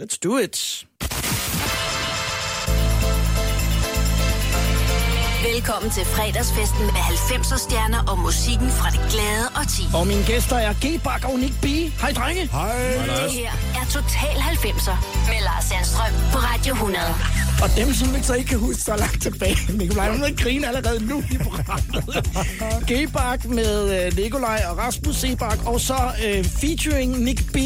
Let's do it. Velkommen til fredagsfesten med 90'er stjerner og musikken fra det glade og ti. Og mine gæster er G-Bak og Nick B. Hej, drenge. Hej. Det her er Total 90'er med Lars Sandstrøm på Radio 100. Og dem, som ikke så ikke kan huske så langt tilbage, Nikolaj, hun vil grine allerede nu i programmet. G-Bak med øh, Nikolaj og Rasmus Sebak, og så øh, featuring Nick B.,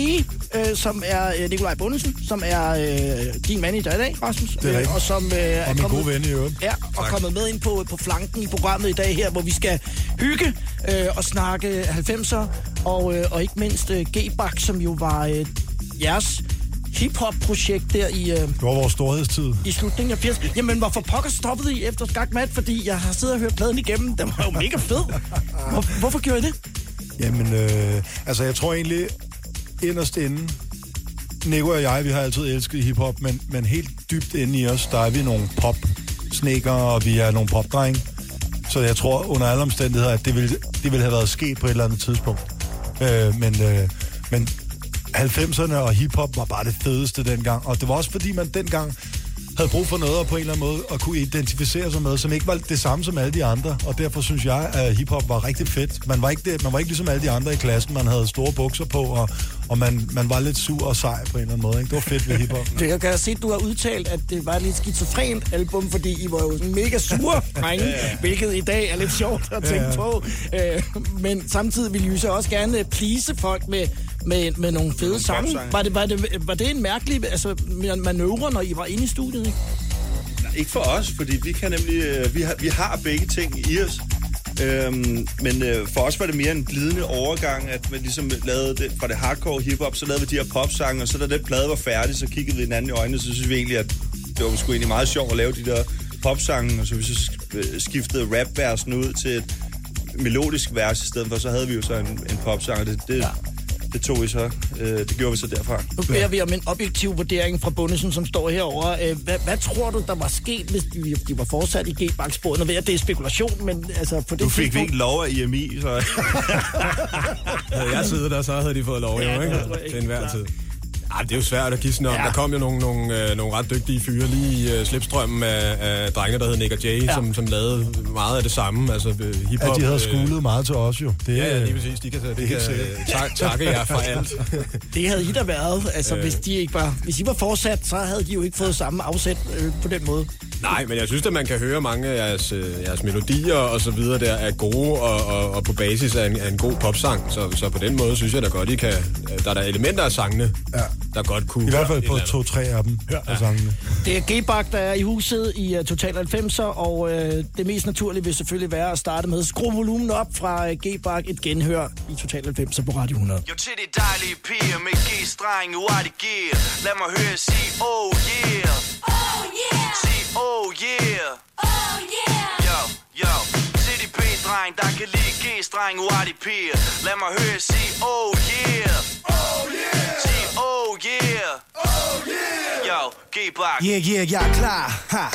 øh, som er øh, Nikolaj Bundesen, som er øh, din manager i dag, Rasmus. Det er rigtigt. og som øh, er Og min kommet- gode ven i øvrigt. Ja, og kommet med ind på, på flanken i programmet i dag her, hvor vi skal hygge øh, og snakke 90'er, og, øh, og ikke mindst øh, G-Bak, som jo var øh, jeres hip-hop-projekt der i, øh, Det var vores storhedstid. i slutningen af 80'erne. Jamen, hvorfor pokker stoppede I efter Skak Mat? Fordi jeg har siddet og hørt pladen igennem. Den var jo mega fed. Hvor, hvorfor gjorde I det? Jamen, øh, altså jeg tror egentlig, inderst inde, Nico og jeg, vi har altid elsket hiphop, men, men helt dybt inde i os, der er vi nogle pop og vi er nogle popdrenge. Så jeg tror under alle omstændigheder, at det ville, det ville have været sket på et eller andet tidspunkt. Øh, men, øh, men 90'erne og hiphop var bare det fedeste dengang. Og det var også fordi, man dengang havde brug for noget og på en eller anden måde at kunne identificere sig med, som ikke var det samme som alle de andre. Og derfor synes jeg, at hiphop var rigtig fedt. Man var ikke, det, man var ikke ligesom alle de andre i klassen. Man havde store bukser på, og, og man, man var lidt sur og sej på en eller anden måde. Ikke? Det var fedt ved hiphop. Det, jeg kan se, at du har udtalt, at det var et lidt skizofrent album, fordi I var jo sådan mega sure drenge, hvilket i dag er lidt sjovt at tænke Ja. på. Øh, men samtidig ville I jo så også gerne please folk med, med, med nogle fede sange. popsange. Var det, var, det, var det en mærkelig altså, manøvre, når I var inde i studiet? Ikke? Ikke for os, fordi vi kan nemlig, øh, vi har, vi har begge ting i os. Øhm, men øh, for os var det mere en glidende overgang, at man ligesom lavede det fra det hardcore hiphop, så lavede vi de her popsange, og så da den plade var færdig, så kiggede vi hinanden i øjnene, så synes vi egentlig, at det var sgu egentlig meget sjovt at lave de der popsange, og så vi så øh, skiftede rapversen ud til et melodisk vers i stedet for, så havde vi jo så en, en popsang, og det, det, ja det tog vi så, øh, det gjorde vi så derfra. Nu beder vi om en objektiv vurdering fra Bundesen, som står herovre. Øh, Hvad, hvad tror du, der var sket, hvis de, de var fortsat i jeg, at det er spekulation, men altså på det Nu fik vi tidspunkt- ikke lov af IMI, så... Havde jeg siddet der, så havde de fået lov, Ja, jo, det ikke? Til helt enhver tid. Ej, det er jo svært at gisne om. Ja. Ja. Der kom jo nogle, nogle, øh, nogle ret dygtige fyre lige i øh, slipstrømmen af, af drenge, der hed Nick og Jay, Ja. ja. som, som lavede meget af det samme. Altså øh, hiphop. de havde øh, skulet meget til os jo. Det, Ja, ja, lige præcis. De kan, de helt kan øh, tak, takke jer for alt. Det havde I da været. Altså, hvis, de ikke var, hvis I var fortsat, så havde de jo ikke fået samme afsæt øh, på den måde. Nej, men jeg synes, at man kan høre mange af jeres, øh, jeres melodier og så videre der er gode og, og, og på basis af en, af en god popsang. Så, så på den måde synes jeg da godt, I kan... Der er der elementer af sangene, Ja. Der godt kunne... I hvert fald på to-tre af dem ja. af sangene. Det er G-Bak, der er i huset i uh, Total 90'er, og uh, det mest naturlige vil selvfølgelig være at starte med at skrue volumen op fra uh, G-Bak, et genhør i Total 90'er på Radio 100. Jo til de dejlige piger med G-streng, what det giver Lad mig høre sige oh yeah Oh yeah! Sig oh yeah Oh yeah! Yo, yo Til de p-dreng, der kan lide G-streng, what det piger Lad mig høre sige oh yeah Oh yeah oh yeah Oh yeah Yo, G-bak Yeah, yeah, jeg er klar. Ha.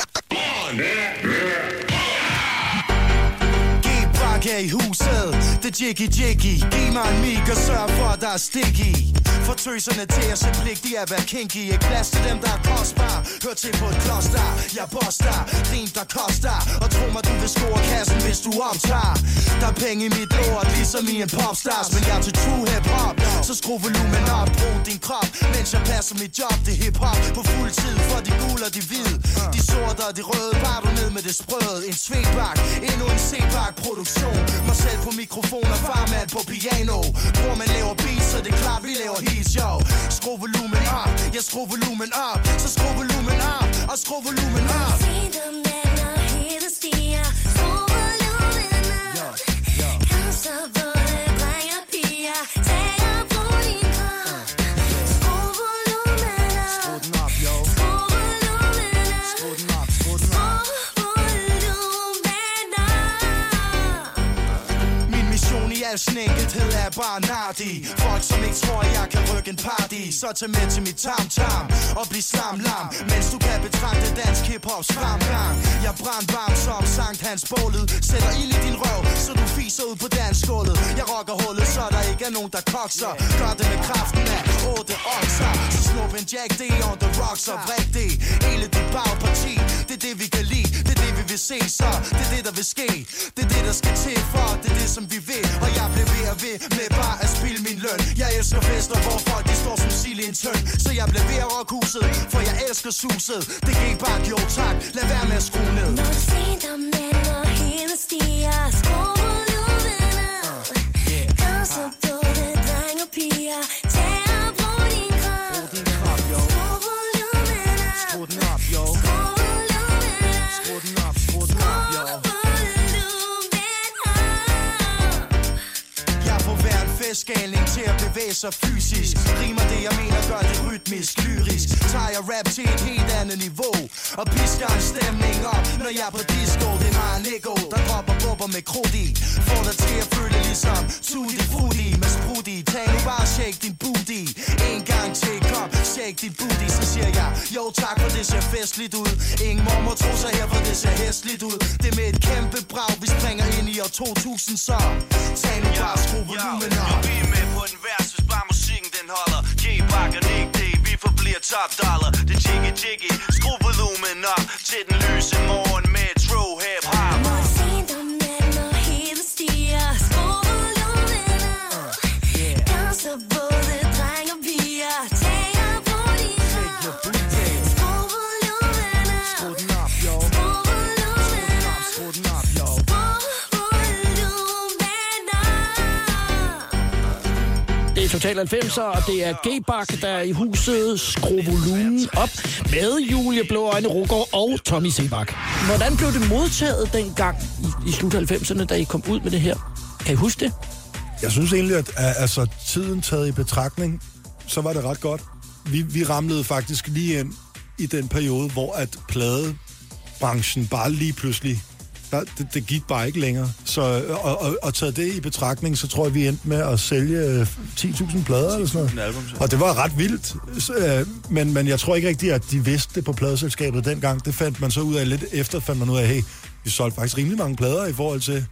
G-Bak er i huset, det er Jiggy Jiggy. Giv mig en mic og sørg for, at der er stik i. For tøserne til at se pligtige at være kinky. Ikke plads til dem, der er kostbar. Hør til på et kloster, jeg boster. Rim, der koster. Og tro mig, du vil score kassen, hvis du omtager Der er penge i mit lort, ligesom i en popstars. Men jeg er til true hip-hop, så skru volumen op. Brug din krop, mens jeg passer mit job. Det er hip-hop på fuld tid for de gule og de hvide. De sorte og de røde, bare du ned med det sprøde. En svedbak, endnu en c produktion. Mig selv på mikrofon og farmand på piano. Hvor man laver beats, så det er klart, vi laver hits, yo. Skru volumen op, jeg skru volumen op. Så skru volumen op, og skru volumen op. Se dem der, al snækkelthed er bare nardi. Folk som ikke tror, jeg kan rykke en party. Så tag med til mit tam-tam og bliv slam-lam Mens du kan betragte dansk hip-hops fremgang Jeg brand varm som Sankt Hans bålet. Sætter ild i din røv, så du fiser ud på dansgulvet. Jeg rocker hullet, så der ikke er nogen, der kokser. Gør det med kraften af otte okser. Så snup en Jack D on the rocks og vræk det. Hele dit bagparti Det er det vi kan lide. Vil se så Det er det der vil ske. Det er det der skal til for Det er det som vi vil Og jeg bliver ved og ved med bare at spille min løn. Jeg elsker fester hvor folk de står som sild i en tøn. Så jeg bliver ved at rock huset For jeg elsker suset. Det gik bare jo tak. Lad være med at skrue ned. Når du ser dig mænd og hele stiger Skru volumen op Kom så både dreng og piger hver til at bevæge sig fysisk. Rimer det jeg mener gør det rytmisk, lyrisk. Tager jeg rap til et helt andet niveau Og pisker en stemning op Når jeg er på disco. Det er mig og Nico Der dropper bubber med krudt i. Får dig til at føle ligesom Tutti frutti med sprut i Tag nu bare shake din booty. En gang til, kom, shake din booty. Så siger jeg, jo tak for det ser festligt ud. Ingen mor må tro sig her, for det ser hæsligt ud. Det er med et kæmpe brag Vi springer ind i år 2000 så Tag nu bare skru volumen op. vi er med på den vers, hvis bare musikken den holder. G-Bak og Nick D, vi forbliver top dollar Det jiggy jiggy, skru volumen op. Til den lyse morgen med true hip hop Det er Total 90'er, og det er G-Bak, der er i huset. Skru volumen op med Julie Blå Øjne Rugård og Tommy Sebak. Hvordan blev det modtaget dengang i, i slut 90'erne, da I kom ud med det her? Kan I huske det? Jeg synes egentlig, at at, altså, tiden taget i betragtning, så var det ret godt. Vi, vi ramlede faktisk lige ind i den periode, hvor at pladebranchen bare lige pludselig, der, det, det gik bare ikke længere. Så, og, og, og taget det i betragtning, så tror jeg, vi endte med at sælge øh, 10.000 plader eller sådan noget. album, så. Og det var ret vildt. Så, øh, men, men jeg tror ikke rigtigt, at de vidste det på pladeselskabet dengang. Det fandt man så ud af lidt efter, fandt man ud af, hey, vi solgte faktisk rimelig mange plader i forhold til,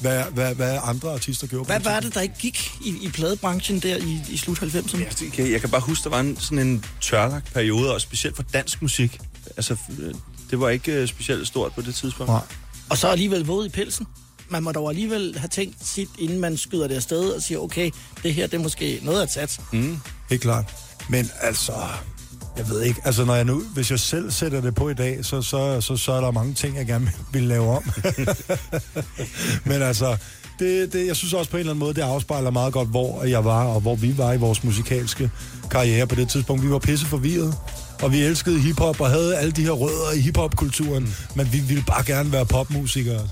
hvad, hvad, hvad andre artister gjorde. på Hvad var det, der ikke gik i, i pladebranchen der i, i slut 90'erne? Jeg, kan, jeg kan bare huske, der var en, sådan en tørlagt periode, og specielt for dansk musik. Altså, øh, det var ikke øh, specielt stort på det tidspunkt. Nej. Og så alligevel våd i pelsen. Man må dog alligevel have tænkt sit, inden man skyder det afsted og siger, okay, det her det er måske noget at sats. Mm. Helt klart. Men altså, jeg ved ikke, altså når jeg nu, hvis jeg selv sætter det på i dag, så, så, så, så er der mange ting, jeg gerne vil lave om. Men altså, det, det, jeg synes også på en eller anden måde, det afspejler meget godt, hvor jeg var, og hvor vi var i vores musikalske karriere på det tidspunkt. Vi var pisse forvirret, og vi elskede hiphop, og havde alle de her rødder i hiphopkulturen, men vi ville bare gerne være popmusikere.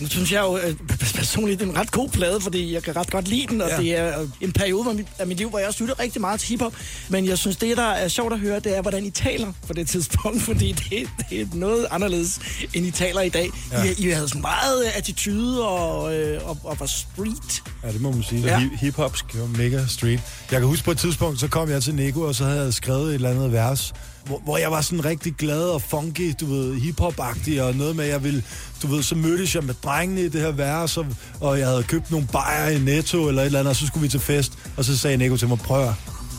Nu synes jeg jo øh, personligt, det er en ret god plade, fordi jeg kan ret godt lide den, og Ja. det er øh, en periode af mit, liv, hvor jeg også lytter rigtig meget til hiphop. Men jeg synes, det, der er sjovt at høre, det er, hvordan I taler på det tidspunkt, fordi det, det er noget anderledes, end I taler i dag. Ja. I, I havde sådan meget øh, attitude og, øh, og, og var street. Ja, det må man sige. Ja. Hiphop var mega street. Jeg kan huske på et tidspunkt, så kom jeg til Nico, og så havde jeg skrevet et eller andet vers, hvor, hvor jeg var sådan rigtig glad og funky, du ved, hiphop-agtig, og noget med, at jeg ville, du ved, så mødtes jeg med drengene i det her værelse, og, og jeg havde købt nogle bajer i Netto eller et eller andet, og så skulle vi til fest, og så sagde Nico til mig, prøv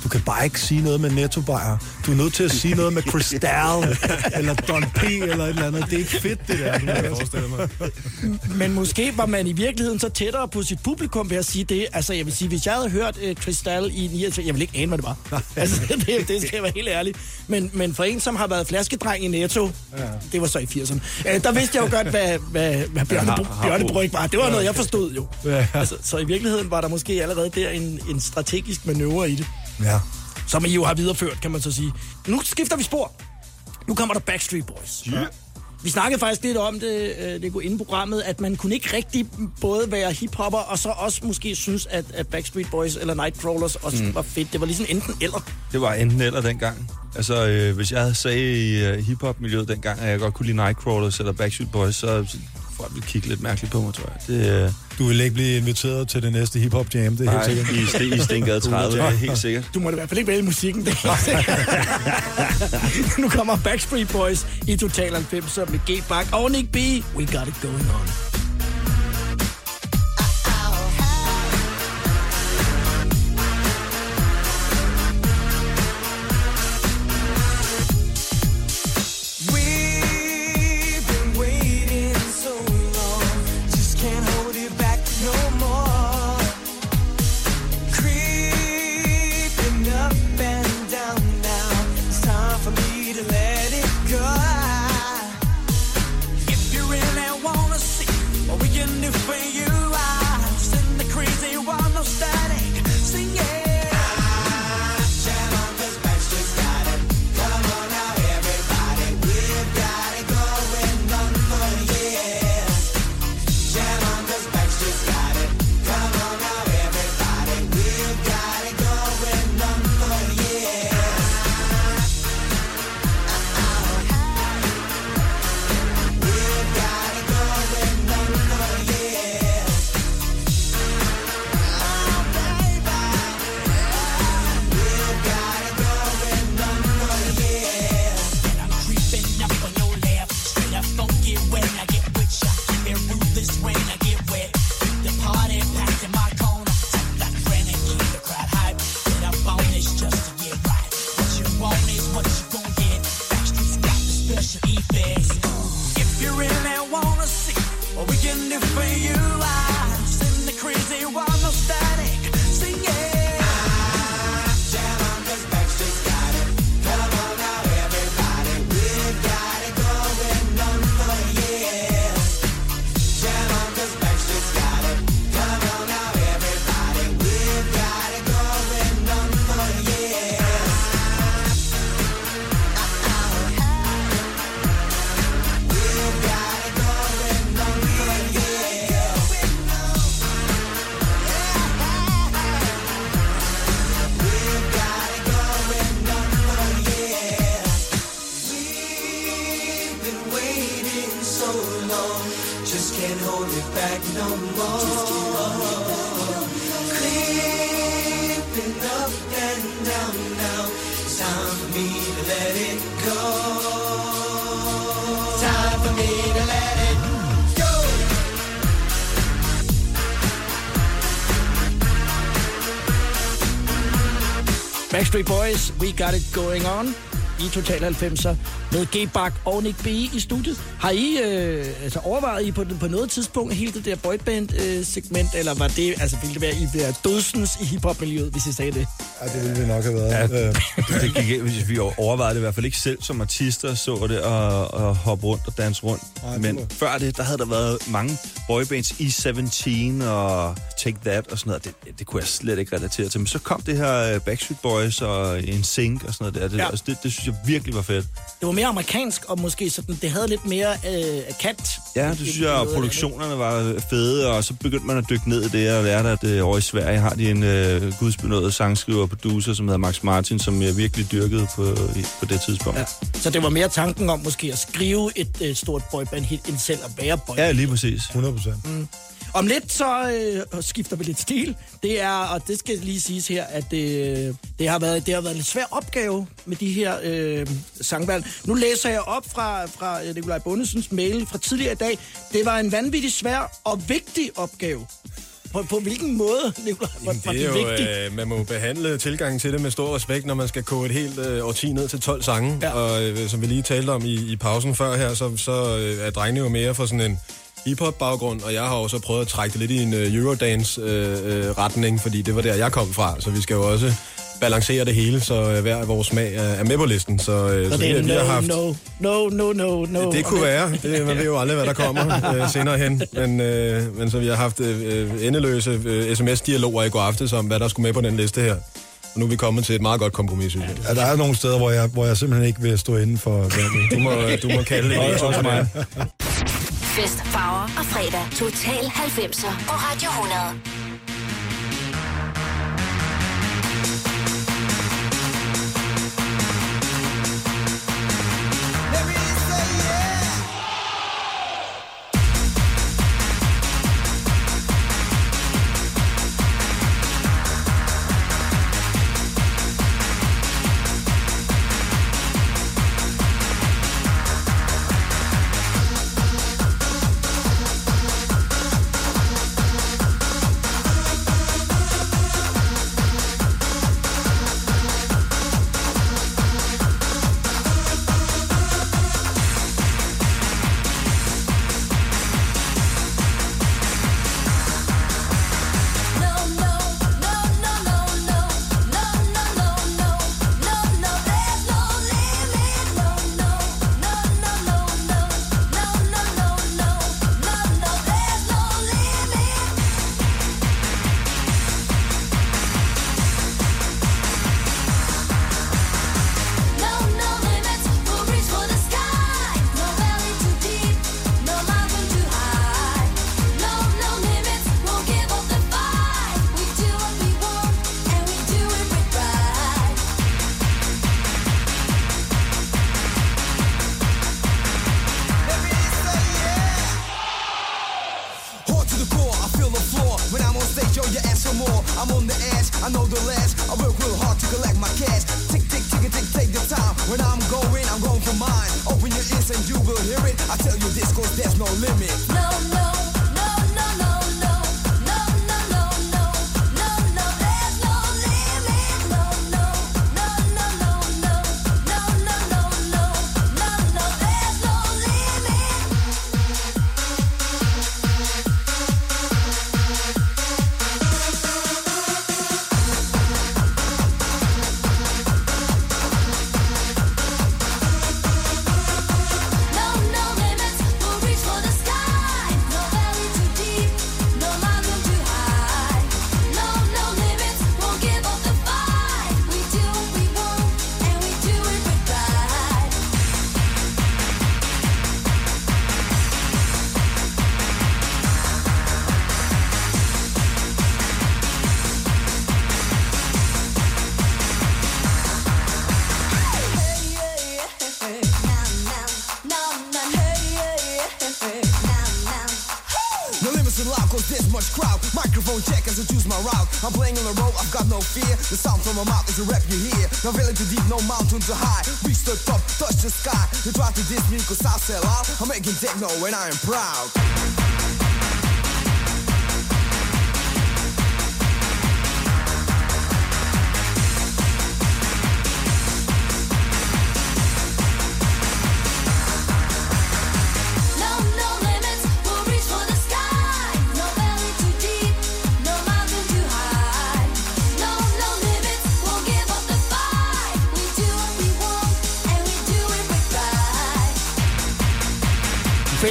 du kan bare ikke sige noget med netto bajer. Du er nødt til at sige noget med Cristal, eller Don P, eller et eller andet. Det er ikke fedt, det der. Forestille mig. Men måske var man i virkeligheden så tættere på sit publikum ved at sige det. Altså, jeg vil sige, hvis jeg havde hørt øh, Crystal i 29, jeg vil ikke ane, hvad det var. altså, det, det skal jeg være helt ærlig. Men, men for en, som har været flaskedreng i Netto, ja. det var så i 80'erne, øh, der vidste jeg jo godt, hvad, hvad, hvad Bjørne, har- har- Bjørnebryg var. Det var noget, jeg forstod jo. Ja. Altså, så i virkeligheden var der måske allerede der en, en strategisk manøvre i det, Ja. som I jo har videreført, kan man så sige. Nu skifter vi spor. Nu kommer der Backstreet Boys. Ja. Vi snakkede faktisk lidt om det, øh, det går i programmet, at man kunne ikke rigtig både være hiphopper, og så også måske synes, at, at Backstreet Boys eller Nightcrawlers også mm. var fedt. Det var ligesom enten eller. Det var enten eller dengang. Altså, øh, hvis jeg havde sagt i øh, hiphop-miljøet dengang, at jeg godt kunne lide Nightcrawlers eller Backstreet Boys, så folk ville kigge lidt mærkeligt på mig, tror jeg. Det, øh, Du vil ikke blive inviteret til det næste hiphop jam, det er helt nej, sikkert. i, Sten, i Stengade 30, det er helt sikkert. Du må da i hvert fald ikke vælge musikken. Det er helt sikkert. nu kommer Backstreet Boys i Total 90 med G-Bak og Nick B. We got it going on. Got It Going On i Total 90'er med G-Bak og Nick B. i studiet. Har I øh, altså overvejet I på, på noget tidspunkt hele det der boyband-segment, øh, eller var det, altså ville det være, I være dødsens i hiphop-miljøet, hvis I sagde det? Ja, det ville det nok have været. Ja, Øh, det gik, hvis vi overvejede det i hvert fald ikke selv som artister, så det og, og hoppe rundt og danse rundt. Nej, det Men var- før det, der havde der været mange boybands, E17 og Take That og sådan noget. Det, det kunne jeg slet ikke relatere til. Men så kom det her øh, Backstreet Boys og NSYNC og sådan noget der. Det, ja. altså, det, det synes jeg virkelig var fedt. Det var mere amerikansk, og måske sådan, det havde lidt mere øh, kant. Ja, det synes jeg, og produktionerne var fede, og så begyndte man at dykke ned i det, og lærte, at øh, over i Sverige har de en øh, gudsbenået sangskriver og producer, som hedder Max Martin, som jeg virkelig dyrkede på, i, på det tidspunkt. Ja. Så det var mere tanken om måske at skrive et øh, stort boyband-hit, end selv at være boyband. Ja, lige præcis. 100 procent. Mm. Om lidt så øh, skifter vi lidt stil. Det er, og det skal lige siges her, at det, det, har, været, det har været en lidt svær opgave med de her øh, sangvalg. Nu læser jeg op fra, fra øh, Nikolaj Bundesens mail fra tidligere i dag. Det var en vanvittig svær og vigtig opgave. På, på hvilken måde, Nikolaj, var, Det er jo, vigtigt? øh, man må behandle tilgangen til det med stor respekt, når man skal koge et helt øh, årti ned til 12 sange. Ja. Og øh, som vi lige talte om i, i pausen før her, så, så øh, er drengene jo mere for sådan en hip-hop-baggrund, og jeg har også prøvet at trække det lidt i en øh, Eurodance-retning, øh, fordi det var der, jeg kom fra. Så vi skal jo også balancere det hele, så øh, hver af vores smag er, er med på listen. Så, øh, Så så det er vi, vi har no, haft... no, no, no, no, no. Det kunne være. Det, man ved jo aldrig, hvad der kommer øh, senere hen. Men, øh, men så vi har haft øh, endeløse øh, sms-dialoger i går aftes om, hvad der skulle med på den liste her. Og nu er vi kommet til et meget godt kompromis, synes jeg. Ja, der er nogle steder, hvor jeg, hvor jeg simpelthen ikke vil stå inden for. Du må, du må kalde det en også mig. Fest, farver og fredag. Total 90'er på Radio 100. No valley too deep, no mountain too high. Reach the top, touch the sky. You try to diss me cause I sell out. I'm making techno and I am proud.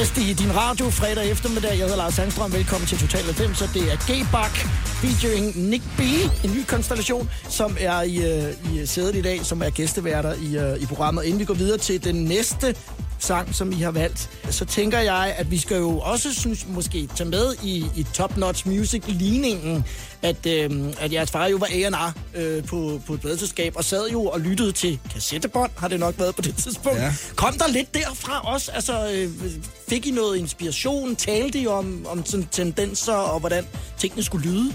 Fest i din radio fredag eftermiddag. Jeg hedder Lars Sandstrøm. Velkommen til Total 90. Så det er G-Bak featuring Nick B. En ny konstellation, som er i, øh, i sædet i dag, som er gæsteværter i, øh, i programmet. Inden vi går videre til den næste sang, som I har valgt, så tænker jeg, at vi skal jo også synes, måske tage med i, i Top Notch Music-ligningen, at, øh, at jeres far jo var A&R øh, på, på et pladselskab, og sad jo og lyttede til kassettebånd, har det nok været på det tidspunkt. Ja. Kom der lidt derfra også? Altså, øh, fik I noget inspiration? Talte I om, om sådan tendenser og hvordan tingene skulle lyde?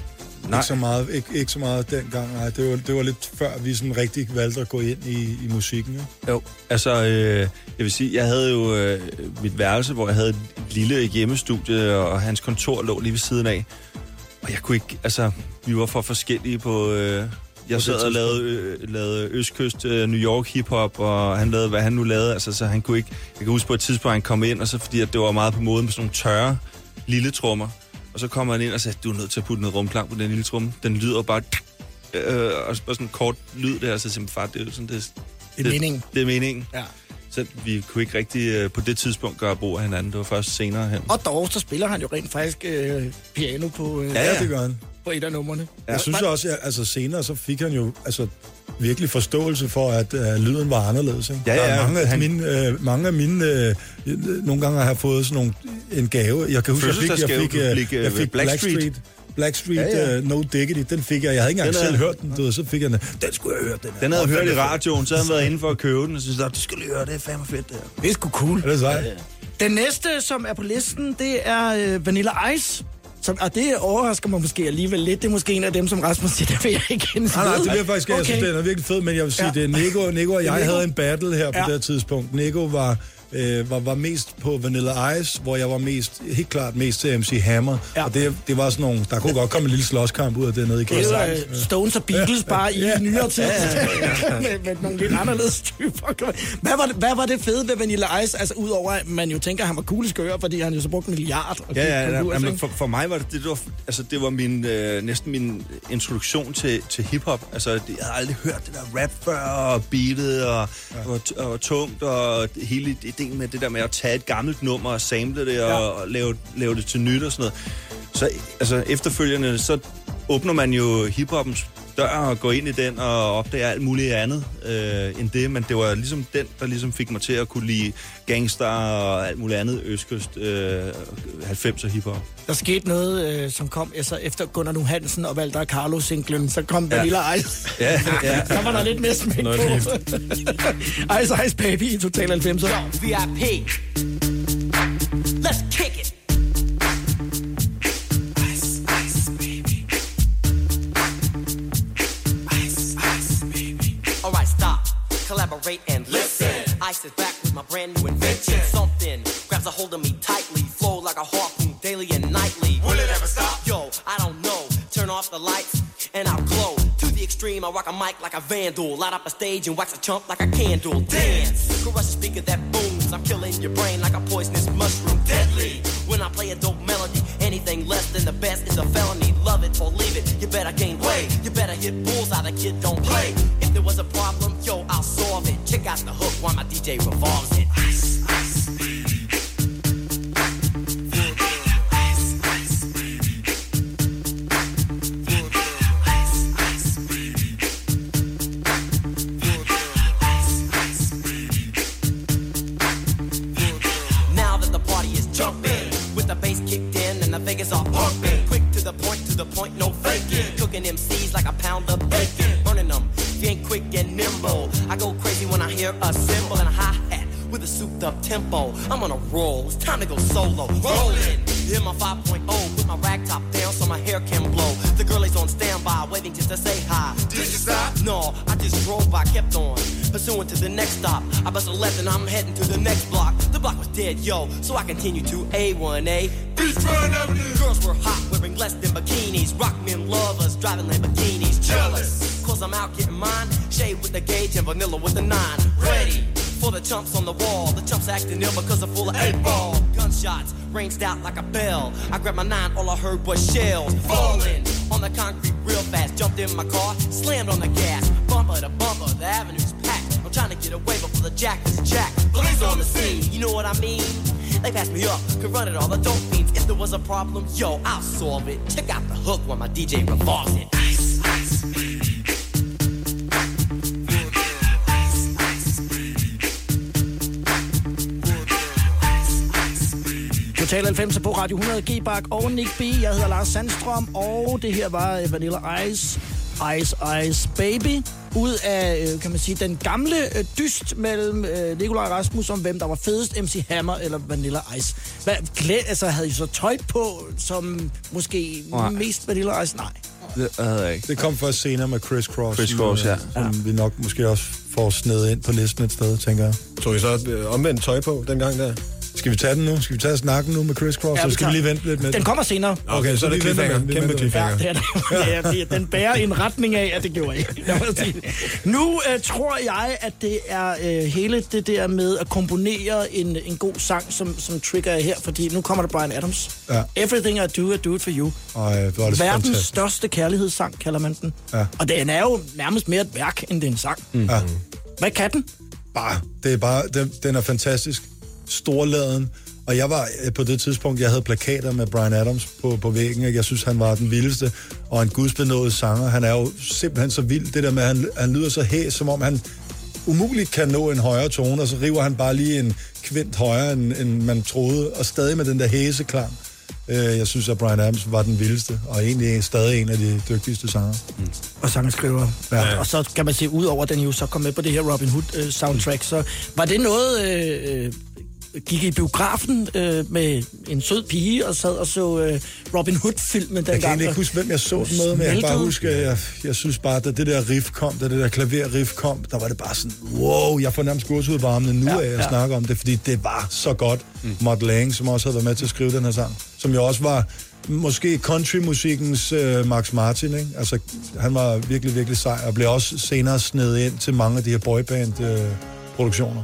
Nej. Ikke så meget, ikke, ikke så meget dengang. Nej, det var, det var lidt før, vi sådan rigtig valgte at gå ind i, i musikken. Ja. Jo, altså, øh, jeg vil sige, jeg havde jo øh, mit værelse, hvor jeg havde et lille hjemmestudie, og hans kontor lå lige ved siden af. Og jeg kunne ikke, altså, vi var for forskellige på... Øh, jeg sad og lavede, øh, lavede Østkyst, øh, New York hiphop, og han lavede, hvad han nu lavede. Altså, så han kunne ikke... Jeg kan huske på et tidspunkt, han kom ind, og så fordi at det var meget på mode med sådan nogle tørre lille trommer. Og så kommer han ind og sagde, du er nødt til at putte noget rumklang på den lille tromme. Den lyder bare... Øh, og bare sådan en kort lyd der, så simpelthen far, det er jo sådan, det, Det er meningen. Det er meningen. Ja. Så vi kunne ikke rigtig øh, på det tidspunkt gøre brug af hinanden. Det var først senere hen. Og dog, så spiller han jo rent faktisk øh, piano på, øh, Ja, Ja, ja. det gør han. på et af numrene. Jeg synes også, at altså, senere så fik han jo altså, virkelig forståelse for, at uh, lyden var anderledes. Ikke? Ja, Der er ja, mange, af han- mine, uh, mange af mine... Uh, nogle gange har jeg fået sådan nogle, en gave. Jeg kan huske, jeg fik, jeg fik, uh, fik, øh, jeg fik Blackstreet. Blackstreet. Blackstreet, Ja, ja, ja. ja. Uh, No Diggity, den fik jeg. Jeg havde ikke engang Den er- selv hørt den, du ved, så fik jeg den. Den skulle jeg høre, den her. Den havde jeg hørt i radioen, så havde han været inde for at købe den, og så synes jeg, du skal lige høre, det er fandme fedt det her. Det er sgu cool. Er det sejt? Den næste, som er på listen, det er øh, Vanilla Ice. Som, og det overrasker mig måske alligevel lidt. Det er måske en af dem, som Rasmus siger, der vil jeg ikke kendes Nej, nej, det jeg faktisk ikke. Jeg synes, Okay. den er virkelig fed, men jeg vil sige, Ja. det er Nico, Nico og jeg Nico. havde en battle her på Ja. det tidspunkt. Nico var, øh, var, var mest på Vanilla Ice, hvor jeg var mest, helt klart mest til MC Hammer. Ja. Ja. Og det, det var sådan nogle, der kunne godt komme en lille slåskamp ud af det nede i Det er kælderen. jo øh, Stones og Beatles bare i nyere tid. med, med nogle lidt anderledes typer. Hvad var, det, hvad var det fede ved Vanilla Ice? Altså, udover at man jo tænker, at han var cool i skøre, fordi han jo så brugte en milliard. Og Ja, ja, ja, ja, ja men for, for mig var det, det var, altså, det var min, øh, næsten min introduktion til, til hiphop. Altså, det, jeg havde aldrig hørt det der rap før, og beatet, og, ja. og, og tungt, og det- hele ideen med det der med at tage et gammelt nummer og sample det, og, Ja. og lave, lave det til nyt og sådan noget. Så altså, efterfølgende, så åbner man jo hiphoppens dør og går ind i den og opdager alt muligt andet øh, end det, men det var ligesom den, der ligesom fik mig til at kunne lide gangster og alt muligt andet østkyst øh, 90'er hiphop. Der skete noget, øh, som kom altså, efter Gunnar Nu Hansen og Valder Carlo singlen, så kom Vanilla Ice. Ja, ja. Der var der lidt mere smæk Noget på. Ice Ice Baby i Total 90'er. VIP. Collaborate and listen. Ice is back with my brand new invention. Something grabs a hold of me tightly. Flow like a harpoon daily and nightly. Will it ever stop? Yo, I don't know. Turn off the lights and I'll glow. To the extreme, I rock a mic like a vandal. Light up a stage and wax a chump like a candle. Dance. Crush a speaker that booms. I'm killing your brain like a poisonous mushroom. Deadly. When I play a dope melody, anything less than the best is a felony. Love it or leave it. You better gain weight. You better hit bullseye. The kid don't play. If there was a problem, yo, I'll solve it. Check out the hook while my DJ revolves it. In and the Vegas are pumping. Quick to the point, to the point, no faking. Cooking MCs like a pound of bacon. Burning them, ain't quick and nimble. I go crazy when I hear a cymbal and a hi hat. with a souped up tempo. I'm on a roll, it's time to go solo. Rolling, hit my 5.0, put my rag top down so my hair can blow. The girl is on standby, waiting just to say hi. Did you stop? No, I just drove by, kept on. Pursuing to the next stop. I bust a left and I'm heading to the next block. The block was dead, yo, so I continue to A1A. Beachfront Avenue. Girls were hot, wearing less than bikinis. Rock men lovers, driving Lamborghinis. Jealous, cause I'm out getting mine. Shade with the gauge and vanilla with the nine. Ready for the chumps on the wall. The chumps acting ill because I'm full of eight ball. Gunshots ranged out like a bell. I grabbed my nine, all I heard was shells falling on the concrete real fast. Jumped in my car, slammed on the gas. Bumper to bumper, the avenue's trying to get away before the jack is jacked. Police on the scene, you know what I mean? They passed me up, could run it all. I don't mean If there was a problem, yo, I'll solve it. Check out the hook while my DJ revolves it. Ice, ice. Total 90 på Radio 100 G-Bak og Nick B. Jeg hedder Lars Sandstrøm, og det her var Vanilla Ice, Ice Ice Baby. Ud af, øh, kan man sige, den gamle øh, dyst mellem øh, Nikolaj Rasmus om, hvem der var fedest, MC Hammer eller Vanilla Ice. Hvad, glæd, altså, havde I så tøj på, som måske Nej. mest Vanilla Ice? Nej. Det havde jeg ikke. Det kom først senere med Chris Cross. Chris som, Cross, ja. Som vi nok måske også får sned ind på listen et sted, tænker jeg. Tog I så øh, omvendt tøj på dengang der? Skal vi tage den nu? Skal vi tage snakken nu med Chris Cross, Ja, så skal vi lige vente lidt med Den kommer senere. Okay, så er det cliffhanger. med den. Vi Kæmpe den. cliffhanger. Ja, det er, det, ja, den bærer en retning af, at det gjorde jeg. jeg må sige. Nu uh, tror jeg, at det er uh, hele det der med at komponere en, en god sang, som, som trigger jeg her, fordi nu kommer der Brian Adams. Ja. Everything I Do, I Do It For You. Ej, er det Verdens fantastisk. største kærlighedssang, kalder man den. Ja. Og den er jo nærmest mere et værk, end det er en sang. Mm. Ja. Hvad kan den? Bare, det er bare, den, den er fantastisk. Storladen. Og jeg var øh, på det tidspunkt, jeg havde plakater med Brian Adams på, på væggen, og jeg synes, han var den vildeste og en gudsbenået sanger. Han er jo simpelthen så vild. Det der med, at han, han lyder så hæs, som om han umuligt kan nå en højere tone, og så river han bare lige en kvint højere, end, end man troede, og stadig med den der hæseklang. Øh, Jeg synes, at Brian Adams var den vildeste, og egentlig stadig en af de dygtigste sanger. Og sangskriver. Ja. Ja. Og så kan man se, ud over den jo så kom med på det her Robin Hood øh, soundtrack, så var det noget... Øh, øh, gik I biografen øh, med en sød pige og sad og så øh, Robin Hood-filmen dengang. Jeg kan ikke huske, hvem jeg så den med, men jeg kan bare huske, at jeg, jeg synes bare, da det der riff kom, da det der klaver-riff kom, der var det bare sådan, wow, jeg får nærmest gåsehud på armene nu Ja, ja, af at ja. snakke om det, fordi det var så godt. Mm. Matt Lang, som også havde været med til at skrive den her sang, som jo også var måske countrymusikkens øh, Max Martin, ikke? Altså, han var virkelig, virkelig sej, og blev også senere snedet ind til mange af de her boyband-produktioner.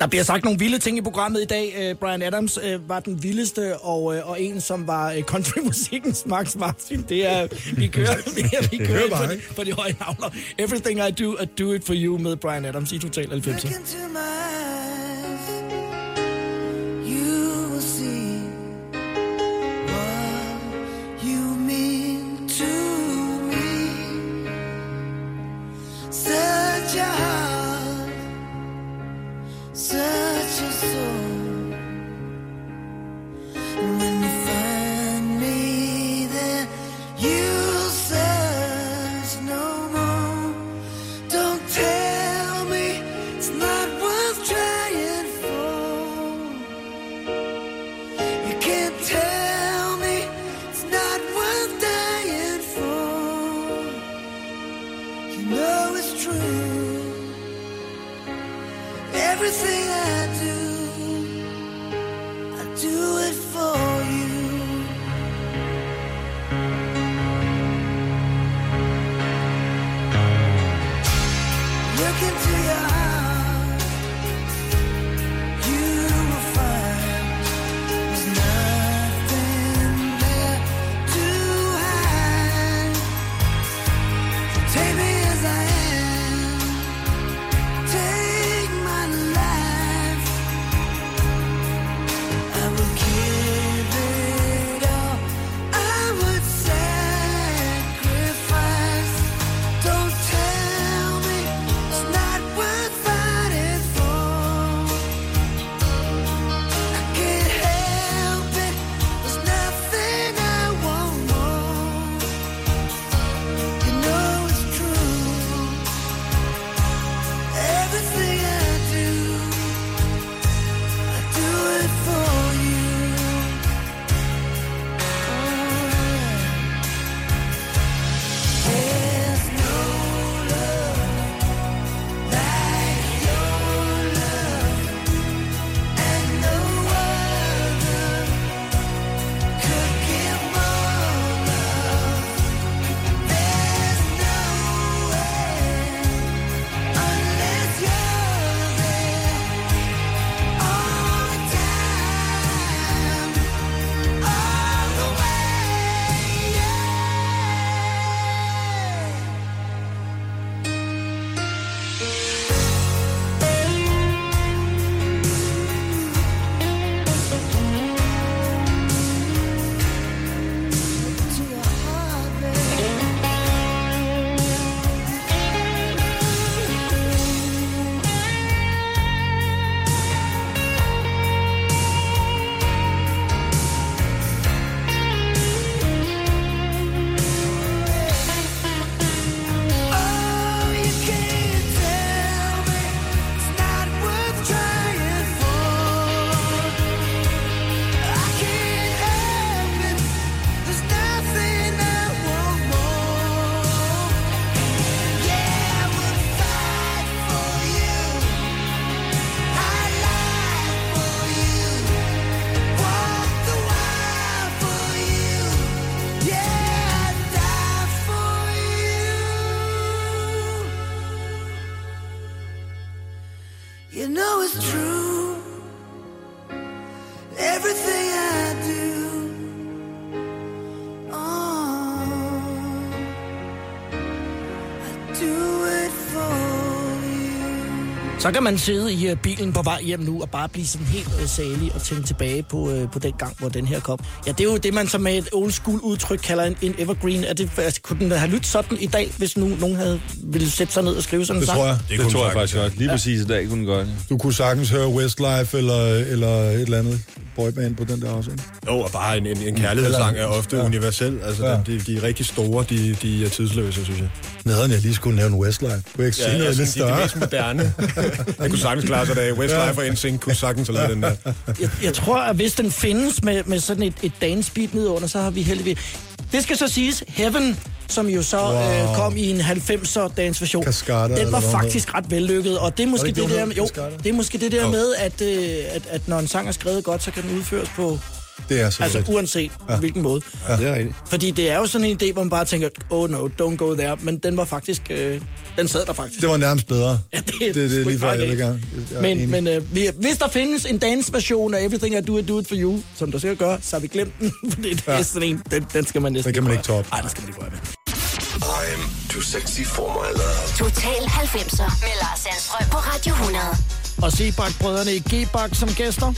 Der bliver sagt nogle vilde ting i programmet i dag. Øh, Brian Adams øh, var den vildeste, og, øh, og en, som var countrymusikkens Max Martin. Det er, vi kører, vi, vi Det kører hører ind på, bare, de, på de høje navler. Everything I Do, I Do It For You med Brian Adams i Total 90. Så kan man sidde i øh, bilen på vej hjem nu og bare blive sådan helt øh, salig og tænke tilbage på, øh, på den gang, hvor den her kom. Ja, det er jo det, man som med et old school udtryk kalder en, en evergreen. Er det, altså, kunne den have lyttet sådan i dag, hvis nu nogen havde ville sætte sig ned og skrive sådan en Det sang? tror jeg. Det, det tror jeg faktisk godt. Lige præcis i dag kunne den godt. Du kunne sagtens høre Westlife eller, eller et eller andet boyband på den der også. ikke? Jo, og bare en, en, en kærlighedssang er ofte Ja. ja. universel. Altså, Ja. ja. de, de er rigtig store, de, de er tidsløse, synes jeg. Nederen, jeg lige skulle nævne Westlife. Jeg ikke sige Ja, jeg lidt synes, de er de større? mest moderne. Jeg kunne sagtens klare sig da. Westlife og NSYNC kunne sagtens have den der. Jeg, jeg tror, at hvis den findes med, med sådan et, et dance beat nedunder, så har vi heldigvis... Det skal så siges, Heaven, som jo så Wow. wow. øh, kom i en 90'er dance version, Cascada, den var faktisk ret vellykket. Og det er måske det det, der, jo? Cascada? det er måske det der med, at, øh, at, at når en sang er skrevet godt, så kan den udføres på, Det er så altså fedt. uanset ja. hvilken måde. Ja, det er rigtigt. Fordi det er jo sådan en idé, hvor man bare tænker, oh no, don't go there. Men den var faktisk, øh, den sad der faktisk. Det var nærmest bedre. Ja, det, Det, det er lige før, jeg vil gerne. Men, enig. men øh, vi- hvis der findes en dance-version af Everything I Do, I Do It For You, som der sikkert gør, så har vi glemt den. Fordi det er sådan en, den, den skal man næsten Den kan man ikke toppe. Nej, den skal man ikke røre med. I'm too sexy for my love. Total 90'er med Lars Sandstrøm på Radio 100. Og Sebak-brødrene i G-Bak som gæster.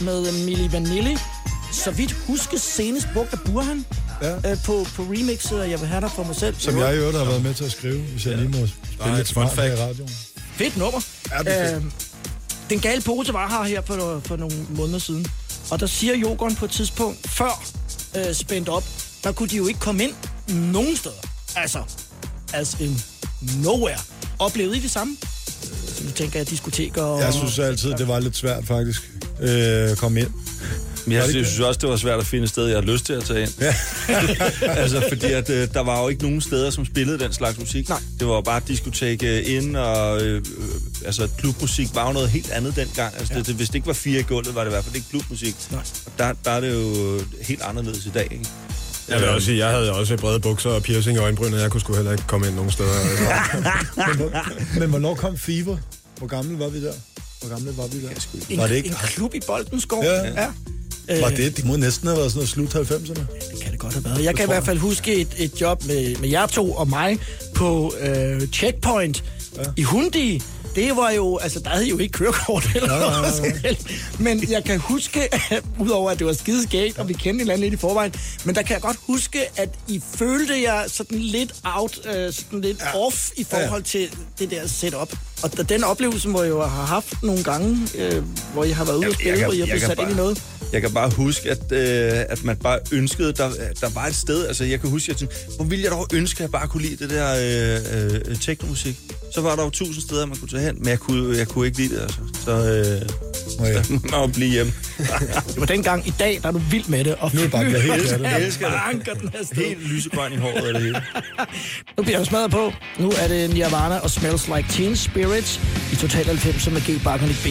Med Milli Vanilli. Så vidt huskes senest brugt af Burhan Ja. øh, på, på remixet, og jeg vil have dig for mig selv. Som jeg i øvrigt har været med til at skrive, hvis jeg lige må spille Nej, lidt smart her i fact. radioen. Fedt nummer. Ja, det er. Øhm, den gale pose var her, her for, for nogle måneder siden. Og der siger Jokeren på et tidspunkt, før øh, spændt op, der kunne de jo ikke komme ind nogen steder. Altså, as in nowhere. Oplevede I det samme? Så nu tænker jeg diskoteker og... Jeg synes altid, det var lidt svært faktisk øh, komme ind. Men jeg, synes også, det var svært at finde et sted, jeg har lyst til at tage ind. Ja. altså, fordi at, øh, der var jo ikke nogen steder, som spillede den slags musik. Nej. Det var bare diskotek øh, ind, og øh, øh, altså, klubmusik var jo noget helt andet dengang. Altså, ja. det, det, hvis det ikke var fire i gulvet, var det i hvert fald ikke klubmusik. Nej. Og der, der er det jo helt anderledes i dag, ikke? Jeg vil også sige, jeg havde også brede bukser og piercing i øjenbrynet. Jeg kunne sgu heller ikke komme ind nogen steder. Men, hvor- men hvornår kom Fever? Hvor gammel var vi der? Hvor gamle var vi der? En, Var det ikke? en klub i Boldenskov? Ja. ja. Var Øh, det? Det må næsten have været sådan noget slut 90'erne. Det kan det godt have været. Jeg kan i hvert fald huske et, et job med, med jer to og mig på øh, Checkpoint ja. i Hundi, det var jo, altså der havde I jo ikke kørekort eller noget som helst. Men jeg kan huske, at, udover at det var skideskægt, og vi kendte hinanden lidt i forvejen, men der kan jeg godt huske, at I følte jer sådan lidt out, øh, sådan lidt ja. off i forhold til det der setup. Og da- den oplevelse må jeg jo have haft nogle gange, øh, hvor jeg har været ude og spille, hvor jeg blev sat ind i noget. Jeg kan bare huske, at, øh, at man bare ønskede, der, der var et sted, altså jeg kan huske, at jeg tænkte, hvor ville jeg dog ønske, at jeg bare kunne lide det der øh, øh, teknomusik. Så var der jo tusind steder, man kunne tage hen, men jeg kunne, jeg kunne ikke lide det, altså. Så øh, må jeg blive hjemme. Det var dengang i dag, der er du vild med det. Og Nu er det bare blevet helt af Jeg elsker det. Helt lysegrøn i håret og det hele. Nu bliver jeg smadret på. Nu er det Nirvana og Smells Like Teen Spirit i Total 90 med G. Bark B.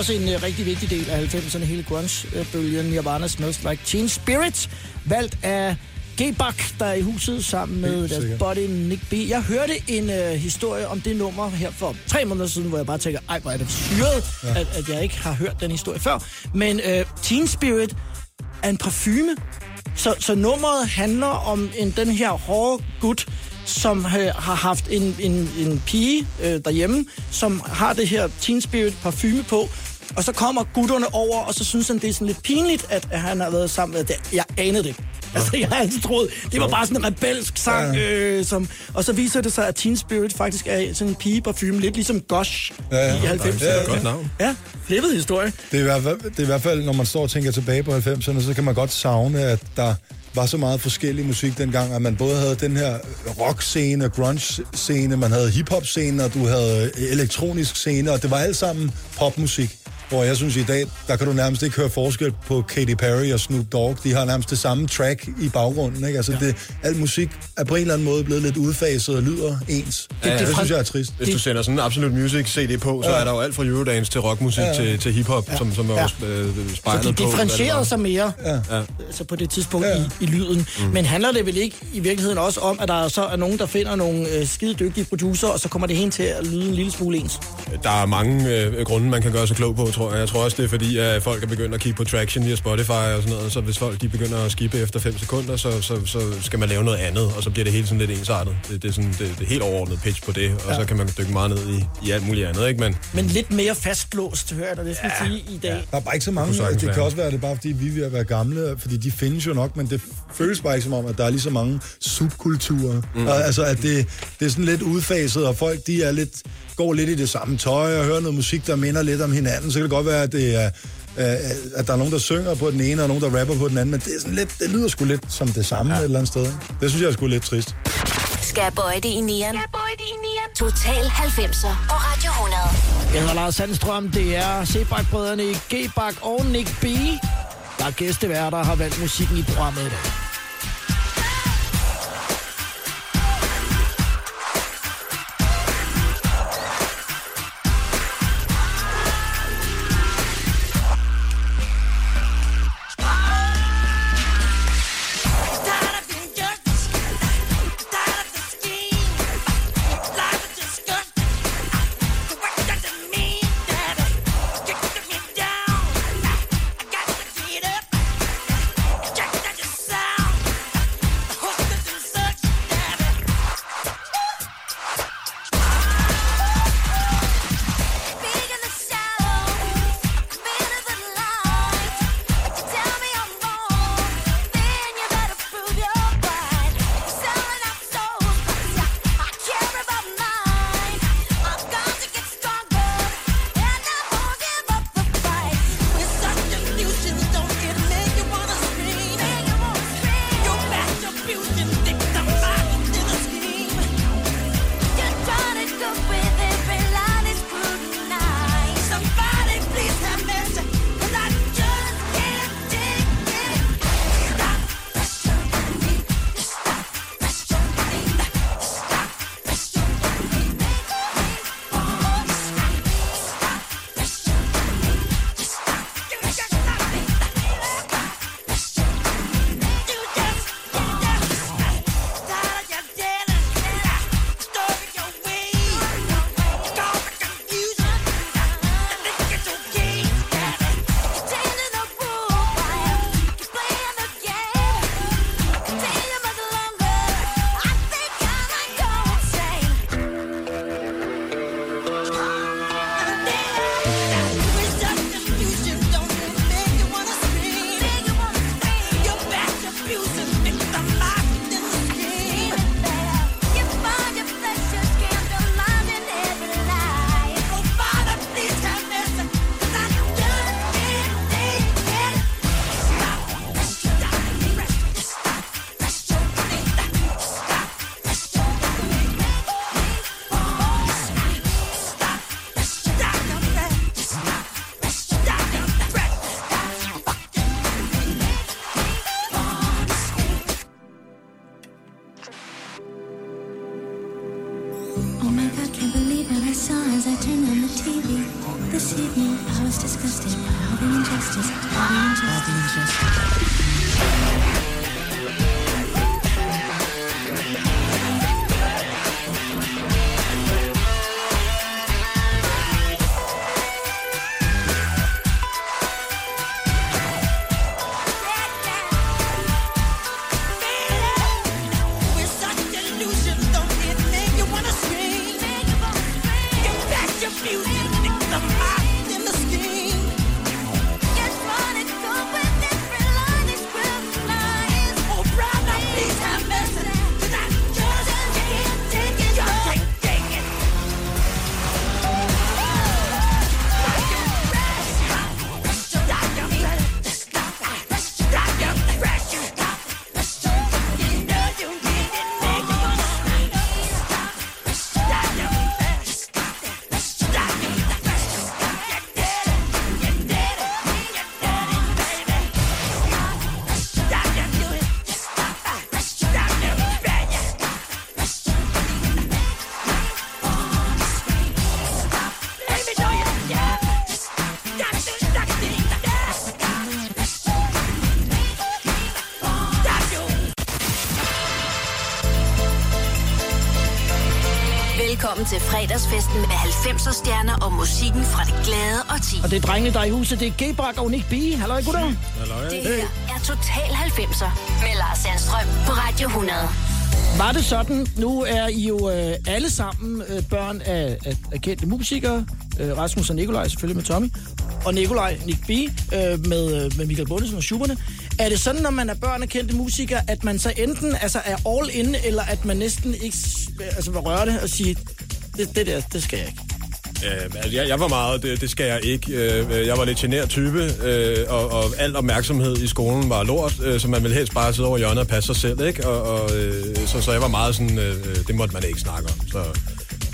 også en uh, rigtig vigtig del af 90'erne, hele grunge-bølgen. Nirvana Smells Like Teen Spirit, valgt af G-Buck, der er i huset sammen med Helt deres sikkert. buddy Nick B. Jeg hørte en uh, historie om det nummer her for tre måneder siden, hvor jeg bare tænker, ej, hvor er det syret, ja. at, at jeg ikke har hørt den historie før. Men uh, Teen Spirit er en parfume, så, så nummeret handler om en, den her hårde gut, som øh, har haft en, en, en pige øh, derhjemme, som har det her Teen Spirit parfume på, og så kommer gutterne over, og så synes han, det er sådan lidt pinligt, at, han har været sammen med det. Jeg anede det. Altså, jeg har altid troet, det var bare sådan en rebelsk sang, øh, som, og så viser det sig, at Teen Spirit faktisk er sådan en pigeparfume, lidt ligesom Gosh Ja, ja. i 90'erne. Ja, ja. Godt navn. Ja, flippet historie. Det er, i hvert fald, det er i hvert fald, når man står og tænker tilbage på 90'erne, så kan man godt savne, at der var så meget forskellig musik dengang, at man både havde den her rock-scene og grunge-scene, man havde hip-hop-scene, og du havde elektronisk scene, og det var alt sammen popmusik. Hvor jeg synes i dag, der kan du nærmest ikke høre forskel på Katy Perry og Snoop Dogg. De har nærmest det samme track i baggrunden. Ikke? Altså, ja. det, al musik er på en eller anden måde blevet lidt udfaset og lyder ens. Det, Ja, det, ja. det synes jeg er trist. Hvis du sender sådan en Absolute Music CD på, så Ja. er der jo alt fra Eurodance til rockmusik Ja. til, til hiphop, ja. som, som er Ja. også øh, Så spejlet de på. det differentierede var. sig mere Ja. Ja. altså på det tidspunkt ja. i, i lyden. Mm. Men handler det vel ikke i virkeligheden også om, at der så er nogen, der finder nogle øh, skide dygtige producer, og så kommer det hen til at lyde en lille smule ens? Der er mange øh, grunde, man kan gøre sig klog på, tror jeg. Jeg tror også, det er fordi, at folk er begyndt at kigge på traction via Spotify og sådan noget. Så hvis folk de begynder at skippe efter 5 sekunder, så, så, så skal man lave noget andet, og så bliver det helt sådan lidt ensartet. Det, det er sådan det, det helt overordnet pitch på det, og Ja. så kan man dykke meget ned i, i alt muligt andet, ikke? Men Men lidt mere fastlåst, hører jeg dig næsten ja. sige i dag. Der er bare ikke så Det mange. Det, det kan være. også være, at det er bare fordi, vi er ved at være gamle, fordi de findes jo nok, men det føles bare ikke som om, at der er lige så mange subkulturer. Mm. Og, altså, at det, det er sådan lidt udfaset, og folk de er lidt, går lidt i det samme tøj og hører noget musik, der minder lidt om hinanden. Så kan det godt være, at det er øh, at der er nogen, der synger på den ene, og nogen, der rapper på den anden, men det, er sådan lidt, det lyder sgu lidt som det samme ja. et eller andet sted. Det synes jeg er sgu lidt trist. Skal jeg bøje det i nieren? Total 90'er på Radio 100. Jeg hedder Lars Sandstrøm, det er Sebak-brødrene G-Bak og Nick B. Der er gæsteværter, der har valgt musikken i programmet i dag. Was til fredagsfesten med 90'er stjerner og musikken fra det glade og ti. Og det er drengene, der er i huset. Det er G-Bak og Nick B. Halløj, gutter. Det her er Total 90'er med Lars Sandstrøm på Radio 100. Var det sådan, nu er I jo øh, alle sammen øh, børn af, af, af kendte musikere. Øh, Rasmus og Nikolaj selvfølgelig med Tommy. Og Nikolaj, Nick B. Øh, med, øh, med Michael Bundesen og Schuberne. Er det sådan, når man er børn af kendte musikere, at man så enten altså, er all in, eller at man næsten ikke altså, vil røre det og sige, det, det der, det skal jeg ikke? Øh, altså, jeg, jeg var meget, det, det skal jeg ikke. Øh, jeg var lidt genert type, øh, og, og al opmærksomhed i skolen var lort, øh, så man ville helst bare sidde over hjørnet og passe sig selv, ikke? Og, og, øh, så, så jeg var meget sådan, øh, øh det måtte man ikke snakke om. Så,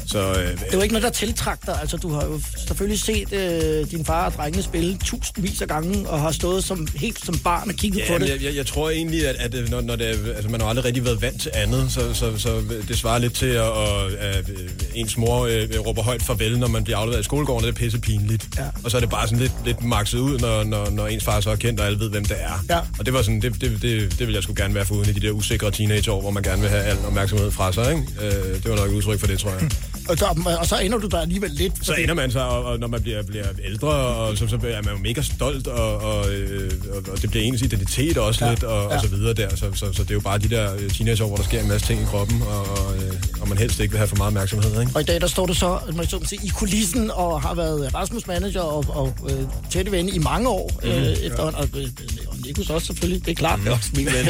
så øh, Det er jo ikke noget, der tiltrækker dig. Altså, du har jo selvfølgelig set øh, din far og drengene spille tusindvis af gange, og har stået som, helt som barn og kigget Ja, på det. jeg, jeg, jeg tror egentlig, at, at øh, når, når det, er- altså, man har aldrig rigtig været vant til andet, så, så, så det svarer lidt til, at, at, at øh, ens mor øh, råber højt farvel, når man bliver afleveret i skolegården, og det er pisse pinligt. Ja. Og så er det bare sådan lidt, lidt makset ud, når, når, når ens far så er kendt, og alle ved, hvem det er. Ja. Og det var sådan, det, det, det, det vil jeg sgu gerne være foruden i de der usikre teenageår, hvor man gerne vil have al opmærksomhed fra sig. Ikke? Øh, det var nok et udtryk for det, tror jeg. Og, så, og så ender du der alligevel lidt. Så ender man så, og, og når man bliver, bliver ældre, og så, så er man jo mega stolt, og, og, øh, og, og det bliver ens identitet også ja, lidt, og, ja. og så videre der. Så, så, så det er jo bare de der øh, teenageår, hvor der sker en masse ting i kroppen, og, og, øh, og man helst ikke vil have for meget opmærksomhed. Ikke? Og i dag, der står du så, jeg så sige, i kulissen og har været Rasmus manager og, og øh, tætte ven i mange år mm, øh, efterhånden. Og, øh, og Nikos også selvfølgelig, det er klart. Det er også min ven.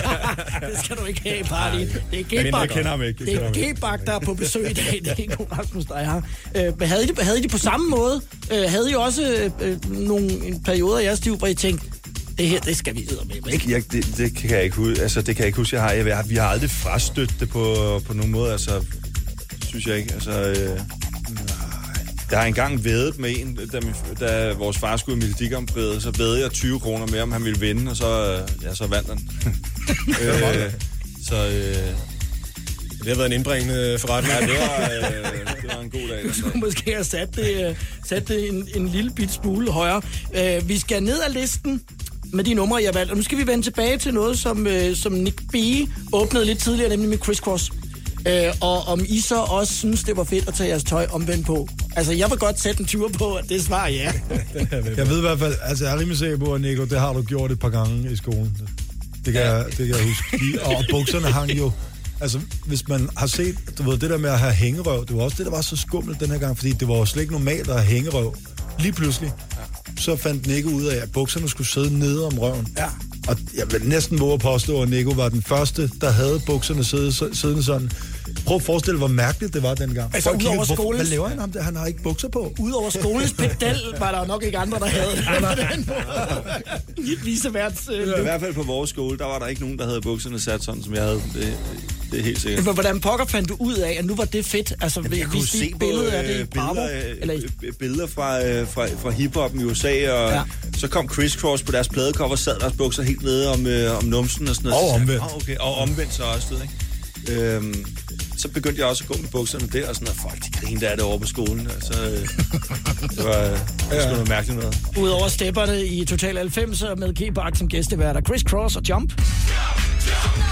det skal du ikke have i party. Det er er. G-Bak, der er på besøg i dag. Ikke Rasmus, der er her. Øh, havde, I det, havde I det på samme måde? Øh, havde I også øh, nogle en perioder i jeres liv, hvor I tænkte, det her, det skal vi med. Ikke? Jeg, det, det kan jeg ikke huske. Altså, det kan jeg ikke huske, jeg har. Jeg, jeg, vi har aldrig frastødt det på, på nogen måde. Altså, synes jeg ikke. Altså, øh, jeg har engang vædet med en, da, min, da vores far skulle i Melodikamprædet, så vædede jeg 20 kroner mere, om han ville vinde, og så, øh, ja, så vandt han. øh, så øh, Det har været en indbringende forretning. ja, det var, øh, det var en god dag. Du skulle måske have sat det, øh, sat det en, en lille bit smule højere. Øh, vi skal ned ad listen med de numre, jeg har valgt. Og nu skal vi vende tilbage til noget, som, øh, som Nick B. åbnede lidt tidligere, nemlig med Criss Cross. Øh, og om I så også synes, det var fedt at tage jeres tøj omvendt på. Altså, jeg vil godt sætte en tur på, at det svarer ja. Jeg ved i hvert fald, altså jeg er rimelig sikker på, at Nico, det har du gjort et par gange i skolen. Det kan, jeg, det kan jeg huske. De, og bukserne hang jo... Altså, hvis man har set, du ved, det der med at have hængerøv, det var også det, der var så skummelt den her gang, fordi det var jo slet ikke normalt at have hængerøv. Lige pludselig, så fandt Nico ud af, at bukserne skulle sidde nede om røven. Ja. Og jeg vil næsten våge at påstå, at Nico var den første, der havde bukserne sidde, siddende sådan. Prøv at forestille dig, hvor mærkeligt det var dengang. Altså, Folk kiggede, udover "Hvorfor- skolens- Hvad laver han ham der? Han har ikke bukser på. Udover skolens pedal, var der nok ikke andre, der havde den måde. Viseværts øh, I hvert fald på vores skole, der var der ikke nogen, der havde bukserne sat sådan, som jeg havde. Det, det er helt sikkert. Men Hvordan pokker fandt du ud af, at nu var det fedt? Altså, Jamen, jeg vi kunne se et på billede af det i øh, Bravo? billeder, Eller i øh, billeder fra, øh, fra, fra hiphoppen i USA, og Ja. ja. så kom Chris Cross på deres pladecover, sad deres bukser helt nede om, øh, om numsen og sådan noget. Og omvendt. "Åh, okay. Og omvendt så også, ikke? Øhm, så begyndte jeg også at gå med bukserne der, og sådan noget. Folk, de grinede af det over på skolen. Og så, øh, det var, det var sgu noget mærkeligt noget. Udover stepperne i Total 90 med K-Bak som gæsteværter, Chris Cross og Jump. Don't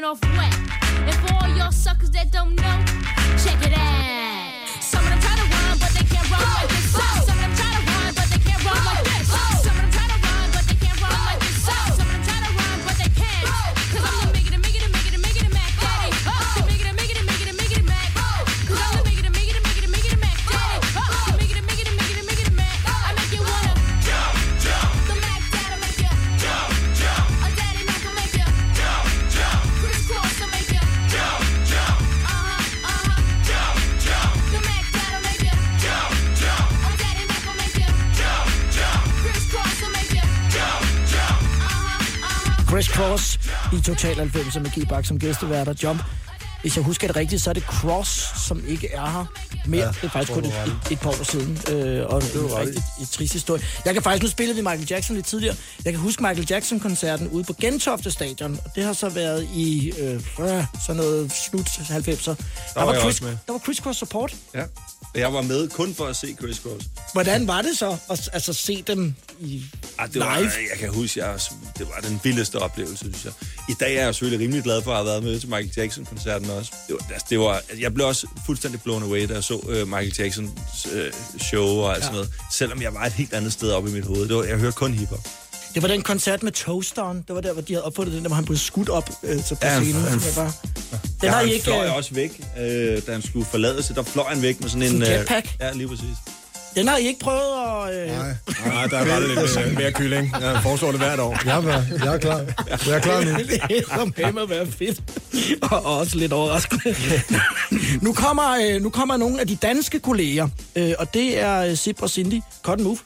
coming off wet. And for all y'all suckers that don't know, check it out. I Total 90 med G-Bak som gæsteværter. Jump. Hvis jeg husker det rigtigt, så er det Cross, som ikke er her mere. Ja, det er faktisk kun et, et, et par år siden. Øh, og det er i. rigtig et trist historie. Jeg kan faktisk, nu spillede vi Michael Jackson lidt tidligere. Jeg kan huske Michael Jackson-koncerten ude på Gentofte Stadion. Og det har så været i øh, sådan noget slut 90'er. Der, var jeg Chris, der var Chris Cross support. Ja. Jeg var med kun for at se Chris Cross. Hvordan var det så at altså, se dem i Ah, det var, live? jeg kan huske, jeg, det var den vildeste oplevelse, synes jeg. I dag er jeg selvfølgelig rimelig glad for at have været med til Michael Jackson-koncerten også. Det var, altså, det var, jeg blev også fuldstændig blown away, da jeg så uh, Michael Jacksons uh, show og alt sådan noget. Selvom jeg var et helt andet sted oppe i mit hoved. Det var, jeg hørte kun hiphop. Det var den koncert med Toasteren. Det var der, hvor de havde opfundet den, der hvor han blev skudt op øh, så på Ja, scenen. han- jeg bare... Den ja, har I han ikke... fløj øh, også væk, øh, da han skulle forlade sig. Der fløj han væk med sådan en... Sådan øh, jetpack? Ja, lige præcis. Den har I ikke prøvet at... Øh... Nej. Nej, der er bare lidt øh, mere kylling. Jeg foreslår det hvert år. Jeg er, jeg er klar. Jeg er klar nu. det er som med at være fedt. Og også lidt overraskende. nu, kommer, øh, nu kommer nogle af de danske kolleger, øh, og det er øh, Sip og Cindy, Cotton Move,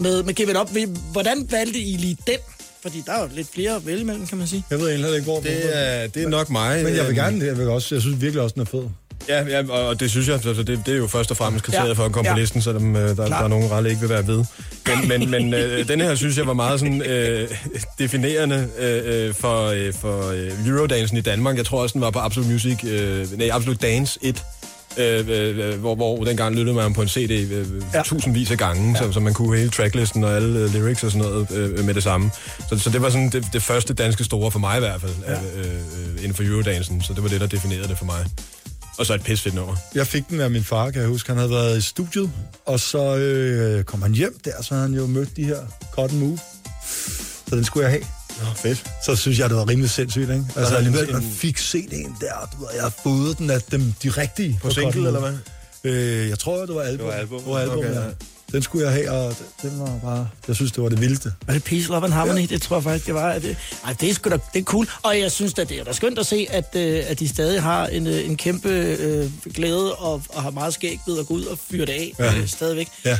med, med Give It Up. Hvordan valgte I lige den? Fordi der er jo lidt flere at vælge imellem, kan man sige. Jeg ved egentlig ikke, hvor Det er, det er nok mig. Men jeg vil Øhm, gerne, jeg vil også, jeg synes virkelig også, den er fed. Ja, ja og det synes jeg, altså, det, det er jo først og fremmest kriteriet Ja. for at komme Ja. på listen, selvom øh, der, der er nogen rette ikke vil være ved. Men, men, men øh, den her synes jeg var meget sådan, øh, definerende øh, øh, for, øh, for øh, Eurodansen i Danmark. Jeg tror også, den var på Absolute Music, øh, nej, Absolute Dance 1. Øh, øh, hvor, hvor dengang lyttede man på en CD øh, ja. tusindvis af gange, ja. så, så man kunne hele tracklisten og alle øh, lyrics og sådan noget øh, med det samme. Så, så det var sådan det, det første danske store for mig i hvert fald, ja. øh, øh, inden for Eurodansen. Så det var det, der definerede det for mig. Og så et pisfedt nummer. Jeg fik den af min far, kan jeg huske. Han havde været i studiet, og så øh, kom han hjem der, så havde han jo mødt de her Cotton Move. Så den skulle jeg have. Nå, fedt. Så synes jeg, det var rimelig sindssygt, ikke? Altså alligevel, en- man fik set en der, du ved, jeg har fået den af dem, de rigtige. På single, Cotton Move. eller hvad? Øh, jeg tror, det var album. Det var album. Det var album, Okay, ja. Den skulle jeg have, og den var bare... Jeg synes, det var det vildeste. Var det Peace, Love and Harmony? Ja. Det tror jeg faktisk, det var. Det, ej, det er sgu da, det er cool. Og jeg synes da, det er da skønt at se, at, øh, at de stadig har en, øh, en kæmpe øh, glæde og, og har meget skæg ved at gå ud og fyre det af Ja. øh, stadigvæk. Ja.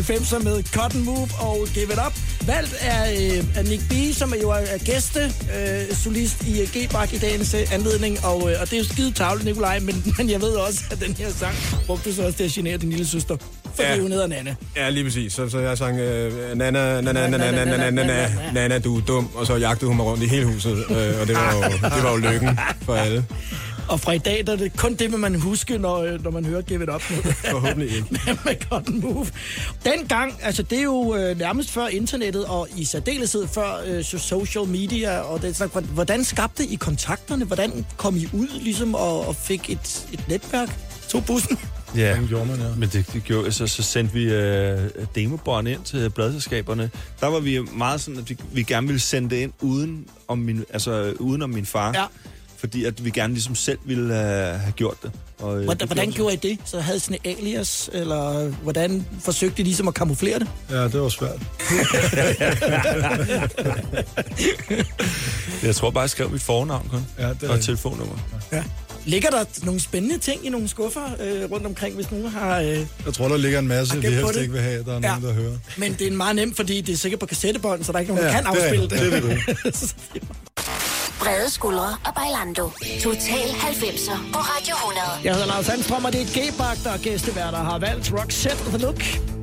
Total 90 med Cotton Move og Give It Up. Valgt af, øh, af Nick B, som er jo er gæste øh, solist i øh, G-Bak i dagens øh, anledning. Og, øh, og det er jo skide tavle, Nikolaj, men, men jeg ved også, at den her sang brugte så også til at genere din lille søster. For Ja. hun hedder Nanne. Ja, lige præcis. Så, så jeg sang, øh, Nana, Nana, Nana, Nana, Nana, Nana, Nana, du er dum. Og så jagtede hun mig rundt i hele huset. Øh, og det var, jo, det var jo lykken for alle. Og fra i dag, der er det kun det, man huske, når, øh, når man hører Give It Up. Forhåbentlig ikke. med Cotton Move. Dengang, altså det er jo øh, nærmest før internettet, og i særdeleshed før øh, so- social media, og det, så, hvordan skabte I kontakterne? Hvordan kom I ud ligesom, og, og fik et, et netværk? Tog bussen? Ja, gjorde man, ja. men det, det gjorde, så, så sendte vi øh, demobånd ind til pladselskaberne. Der var vi meget sådan, at vi, vi gerne ville sende det ind uden om min, altså, uden om min far. Ja. Fordi at vi gerne ligesom selv ville uh, have gjort det. Og, øh, Hvordan, det hvordan gjorde I det? Så havde I sådan et alias, eller hvordan forsøgte I ligesom at kamuflere det? Ja, det var svært. Jeg tror bare, jeg skrev mit fornavn kun. Ja, det er og rigtigt. telefonnummer. Ja. Ligger der nogle spændende ting i nogle skuffer øh, rundt omkring, hvis nogen har... Øh, Jeg tror, der ligger en masse, vi helst det? ikke vil have, der er Ja. nogen, der hører. men det er meget nemt, fordi det er sikkert på kassettebånd, så der er ikke nogen, der Ja, kan det er afspille rigtigt. det. Det Brede skuldre og Bailando. Total 90'er på Radio 100. Jeg hedder Lars Sandstrøm, og det er G-Bak, der er gæsteværter, har valgt Roxette The Look.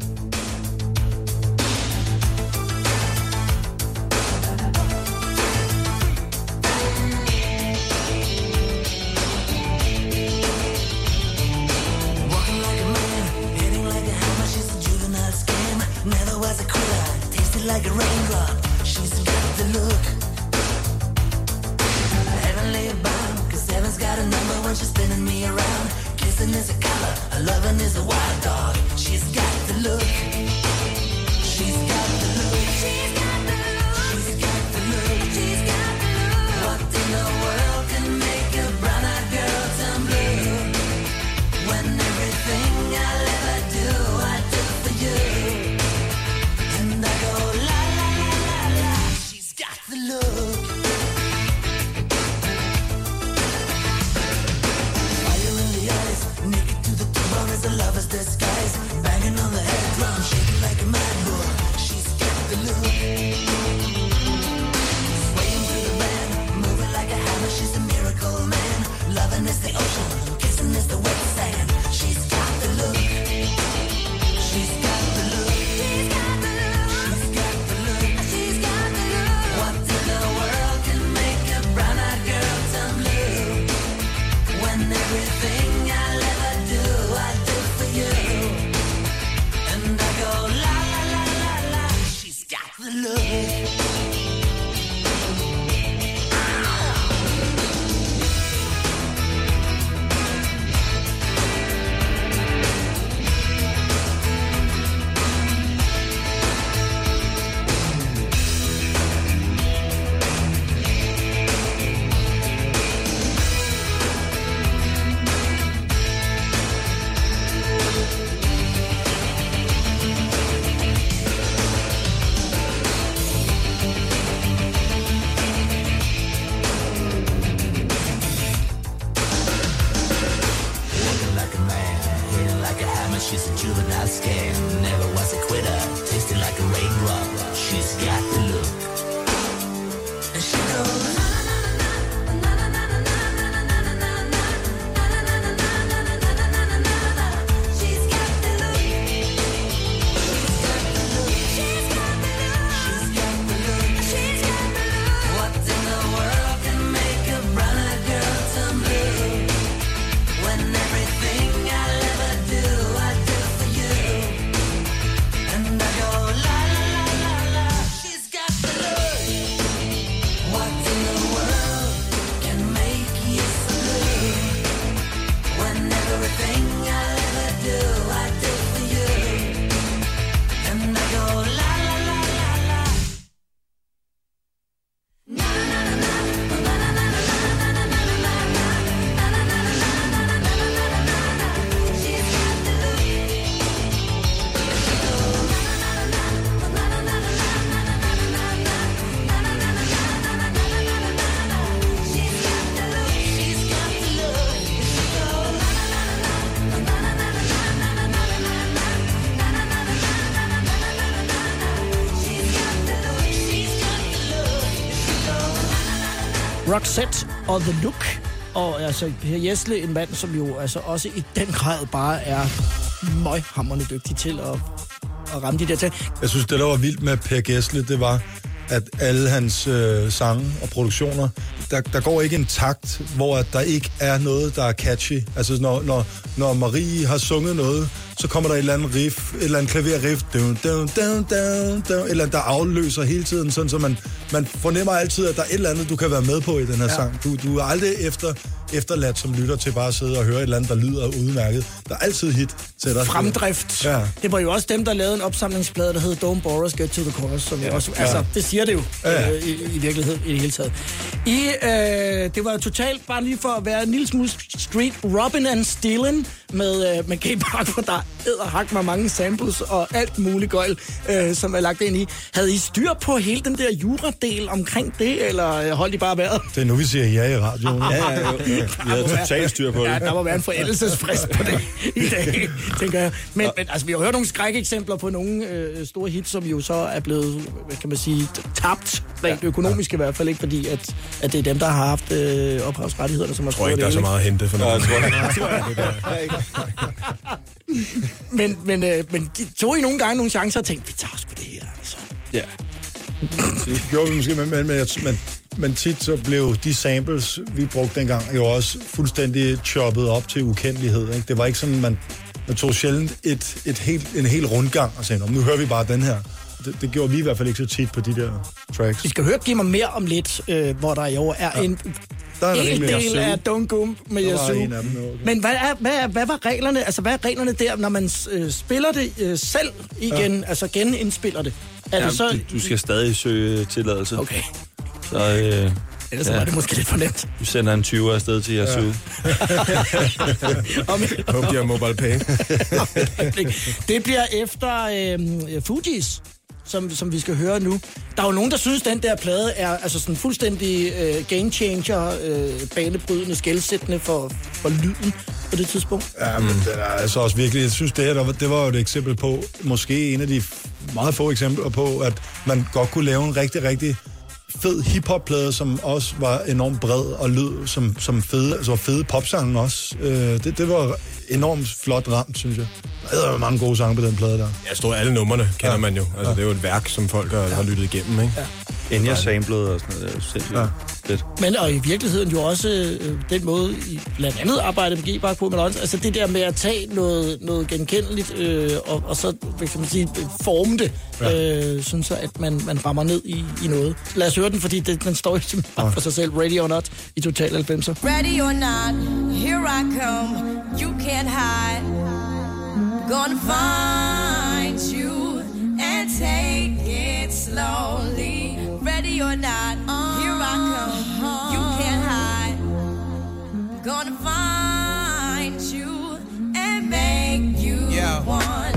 Kissing is a color, a loving is a wild dog. She's got the look. She's got the look. Roxette og The Look. Og altså Per Jesle, en mand, som jo altså også i den grad bare er møghamrende dygtig til at, at ramme de der ting. Jeg synes, det der var vildt med Per Gessle, det var, at alle hans øh, sange og produktioner, der, der går ikke en takt, hvor at der ikke er noget, der er catchy. Altså, når, når, når Marie har sunget noget, så kommer der et eller andet riff, et eller andet klaverriff, dun, dun, dun, dun, dun, eller der afløser hele tiden, sådan så man, man fornemmer altid, at der er et eller andet, du kan være med på i den her ja. sang. Du, du er aldrig efter, efterladt som lytter til bare at sidde og høre et eller andet, der lyder udmærket. Der er altid hit til dig. Fremdrift. Ja. Det var jo også dem, der lavede en opsamlingsplade, der hed Don't Bore Us, Get to the Chorus, som ja. også, altså, det siger det jo Ja. øh, i, i virkeligheden i det hele taget. I, øh, det var jo totalt, bare lige for at være en lille smule street, Robin and Steelen med, øh, med Gay Park, hvor der æder hak med mange samples og alt muligt gøjl, øh, som er lagt ind i. Havde I styr på hele den der juradel omkring det, eller øh, holdt I bare vejret? Det er nu, vi siger ja i radioen. Ja, ja, ja. Vi havde totalt styr på det. Ja, der må være en forældelsesfrist på det i dag, tænker jeg. Men, men altså, vi har hørt nogle skrækeksempler på nogle øh, store hits, som jo så er blevet, hvad kan man sige, tabt, rent økonomisk i hvert fald, ikke fordi, at, at det er dem, der har haft øh, ophavsrettighederne, som har Jeg tror ikke, der er så meget at hente for noget. Men, men, øh, men tog I nogle gange nogle chancer og tænkte, vi tager sgu det her, altså. ja. Det gjorde vi måske, men, men, men, men, men tit så blev de samples, vi brugte dengang, jo også fuldstændig choppet op til ukendelighed. Ikke? Det var ikke sådan, man, man tog sjældent et, et helt, en hel rundgang og sagde, "Nå, nu hører vi bare den her. Det, det gjorde vi i hvert fald ikke så tit på de der tracks. Vi skal høre Giv mig mere om lidt, øh, hvor der jo er ja. en Der er der rimelig del af Don't Go med Der var Yazoo. en af dem, okay. Men hvad, er, hvad, er, hvad var reglerne? Altså, hvad er reglerne der, når man øh, spiller det øh, selv igen, ja. altså genindspiller det? Er Ja, det så... du, du skal stadig søge tilladelse. Okay, Så øh, ellers Ja. var det måske lidt for nemt. du sender en 20'er afsted til jeres ja. Håber, de har mobile pay. det bliver efter øh, Fujis, som, som vi skal høre nu. Der er jo nogen, der synes, den der plade er altså sådan fuldstændig øh, game changer, øh, banebrydende, skældsættende for, for lyden på det tidspunkt. Ja, men det er altså også virkelig, jeg synes, det her, der var, det var jo et eksempel på, måske en af de meget få eksempler på, at man godt kunne lave en rigtig, rigtig fed hiphop-plade, som også var enormt bred og lød som, som fede, altså fede popsange også. Øh, det, det var enormt flot ramt, synes jeg. Der er mange gode sange på den plade der. Ja, stort alle numrene kender ja. man jo. Altså, det er jo et værk, som folk har, har lyttet igennem, ikke? Ja. Inden jeg samplede og sådan noget. Det er jo sindssygt Ja. fedt. Men og i virkeligheden jo også øh, den måde, I blandt andet arbejder med G-Bak på, men også altså det der med at tage noget, noget genkendeligt, øh, og, og så, hvad kan man sige, forme det, ja. øh, sådan så at man, man rammer ned i, i noget. Lad os høre den, fordi det, den står jo simpelthen bare for sig selv. Radio or Not i Total 90'er. Ready or not, here I come. You can't hide. Gonna find you and take it slowly. Ready or not, uh, here I come. You can't hide. Gonna find you and make you Yeah. want me.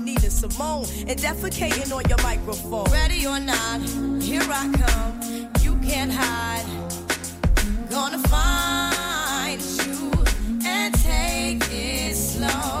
Nina Simone and defecating on your microphone. Ready or not, here I come. You can't hide. Gonna find you and take it slowly.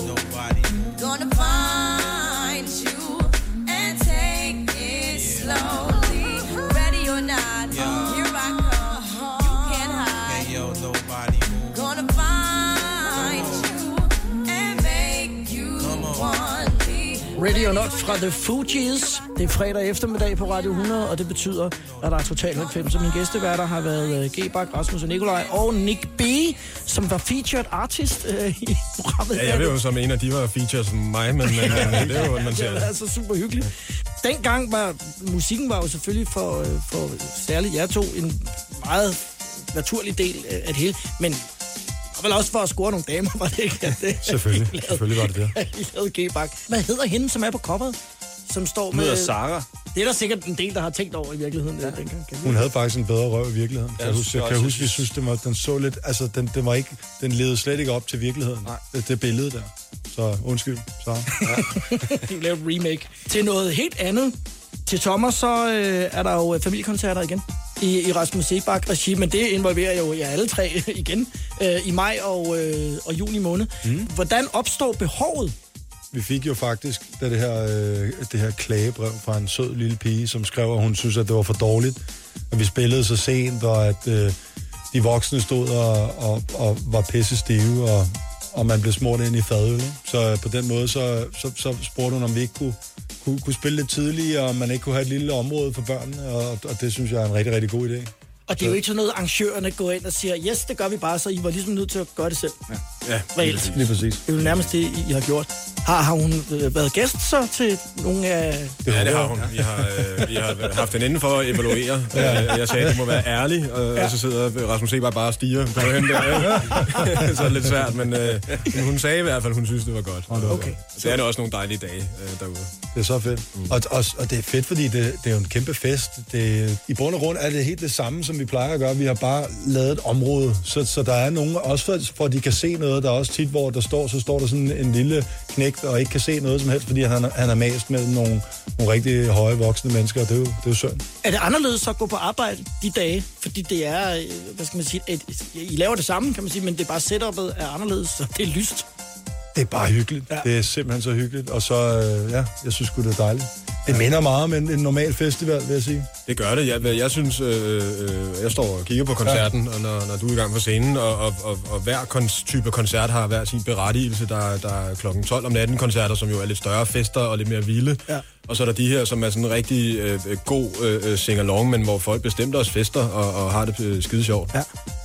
Ready or Not fra The Fugees. Det er fredag eftermiddag på Radio 100, og det betyder, at der er Total 90. Så mine gæsteværter har været øh, G-Bak, Rasmus og Nikolaj, og Nick B., som var featured artist øh, i programmet. Ja, jeg ved jo som en af de var features som mig, men, men det er jo, man det er siger. altså super hyggeligt. Dengang var musikken var jo selvfølgelig for, øh, for særligt jer to en meget naturlig del øh, af det hele, men og vel også for at score nogle damer, var det ikke? At det, Selvfølgelig. Lavede- Selvfølgelig var det det. I lavede G-Bak. Hvad hedder hende, som er på coveret? Som står Hun med... hedder Sara. Det er der sikkert en del, der har tænkt over i virkeligheden. Ja. Dengang. Kan Hun havde faktisk en bedre røv i virkeligheden. Ja, jeg synes jeg jeg kan også. huske, vi synes, det var, den så lidt... Altså, den, den, var ikke, den levede slet ikke op til virkeligheden. Nej. Det, det billede der. Så undskyld, så. De lavede et remake til noget helt andet. Til sommer så øh, er der jo øh, familiekoncerter igen i, i Rasmus Sebak regi, men det involverer jo jer alle tre igen øh, i maj og, øh, og juni måned. Mm. Hvordan opstår behovet? Vi fik jo faktisk da det her, øh, det her klagebrev fra en sød lille pige, som skrev, at hun synes, at det var for dårligt, at vi spillede så sent, og at øh, de voksne stod og, og, og var pisse stive, og, og man blev smurt ind i fadøl. Så øh, på den måde, så, så, så spurgte hun, om vi ikke kunne, kunne, kunne spille lidt tidligere, og man ikke kunne have et lille område for børnene, og, og det synes jeg er en rigtig, rigtig god idé. Og det er jo ikke sådan noget, arrangørerne går ind og siger, yes, det gør vi bare, så I var ligesom nødt til at gøre det selv. Ja, Reelt. Lige præcis. Det er jo nærmest det, I- har gjort. Har, har hun øh, været gæst så til nogle af... Ja, det har hun. Vi har, øh, vi har haft den inden for at evaluere. Ja. Jeg sagde, at du må være ærlig, og, ja. og så sidder Rasmus Sebak bare og stiger på hende der. Ja. så er det lidt svært, men, øh, men hun sagde i hvert fald, at hun synes, det var godt. Okay. Det er da også nogle dejlige dage øh, derude. Det er så fedt. Mm. Og, og, og det er fedt, fordi det, det er jo en kæmpe fest. Det, I bund og grund er det helt det samme, som vi plejer at gøre. Vi har bare lavet et område, så, så der er nogen, også for, for de kan se noget. Der er også tit, hvor der står, så står der sådan en lille knægt, og ikke kan se noget som helst, fordi han, han er mast mellem nogle, nogle rigtig høje voksne mennesker, og det er jo, det er jo synd. Er det anderledes så at gå på arbejde de dage? Fordi det er, øh, hvad skal man sige, et, I laver det samme, kan man sige, men det er bare setupet er anderledes, så det er lyst. Det er bare hyggeligt. Ja. Det er simpelthen så hyggeligt. Og så, øh, ja, jeg synes det er dejligt. Det minder meget om en, en normal festival, vil jeg sige. Det gør det. Jeg, jeg synes, øh, øh, jeg står og kigger på koncerten, ja. og når, når du er i gang på scenen, og, og, og, og hver kons- type koncert har hver sin berettigelse. Der, der er klokken 12 om natten koncerter, som jo er lidt større fester og lidt mere vilde. Ja. Og så er der de her, som er sådan en rigtig øh, øh, god øh, sing-along, men hvor folk bestemt også fester og, og har det øh, skide sjovt. Ja.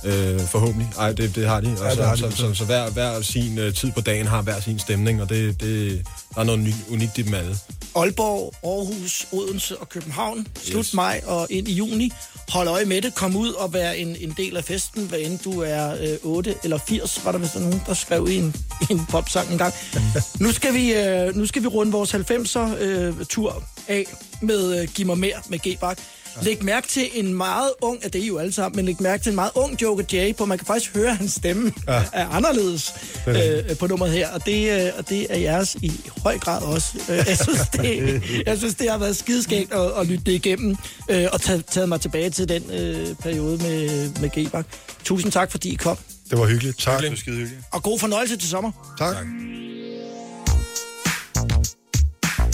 Øh, forhåbentlig. Ej, det, det har de. Og Ja, så, det har de så, så, så, hver, hver sin øh, tid på dagen har hver sin stemning, og det, det, der er noget uni- unikt i dem alle. Aalborg, Aarhus, Odense og København. Slut yes. maj og ind i juni. Hold øje med det. Kom ud og vær en, en del af festen, hvad end du er øh, 8 eller 80, var der vist nogen, der skrev i en, en popsang en gang. nu, skal vi, øh, nu skal vi runde vores 90'er øh, tur af med øh, Giv mig mere med G-Bak. Læg mærke til en meget ung, ja, det er jo alle sammen, men læg mærke til en meget ung Joker J, på man kan faktisk høre, at hans stemme ja. er anderledes øh, på nummeret her, og det, øh, og det er jeres i høj grad også. Øh, jeg, synes, det, jeg synes, det har været skideskægt at, at lytte det igennem, øh, og tage, taget mig tilbage til den øh, periode med, med G-Bak. Tusind tak, fordi I kom, Det var hyggeligt. Tak. Det er skide hyggeligt. og god fornøjelse til sommer. Tak.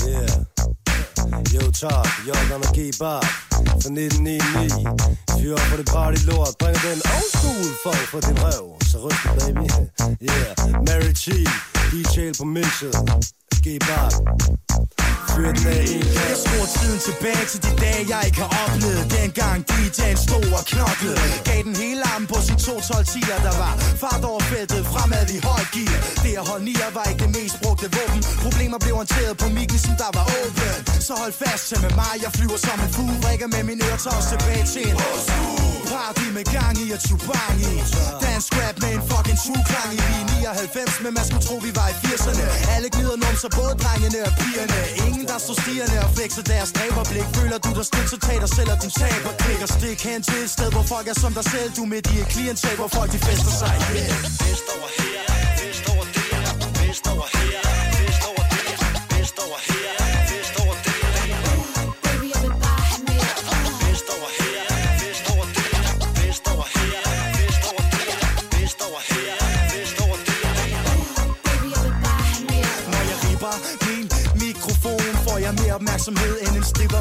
Yeah. Yo, top, jeg gonna keep up Altså, fra 1999 Fyr op på det party lort. Bringer den old school folk fra din røv Så ryst baby. Yeah, Mary G. DJ på mixet. G-Bart fyrt med en en Jeg skruer tiden tilbage til de dage, jeg ikke har oplevet. Dengang DJ'en stod og knoklede. Gav den hele armen på sin 212 tiger Der var fart over feltet, fremad i højt gear. Det at holde nier var ikke det mest brugte våben. Problemer blev håndteret på mikken, som der var åben Så hold fast til med mig, jeg flyver som en fugl Rækker med min øretårs tilbage til en Party med gang i og tubang i Dansk rap med en fucking true klang i Vi er 99, men man skulle tro vi var i 80'erne Alle gnider numser, både drengene og pigerne. Ingen der står stigerne og flexer deres dræberblik. Føler du dig stik, så tag dig selv og din taber Klik og stik hen til et sted, hvor folk er som dig selv. Du med de i klientel, hvor folk de fester sig. Yeah. Vest over her, vest over der, vest over her,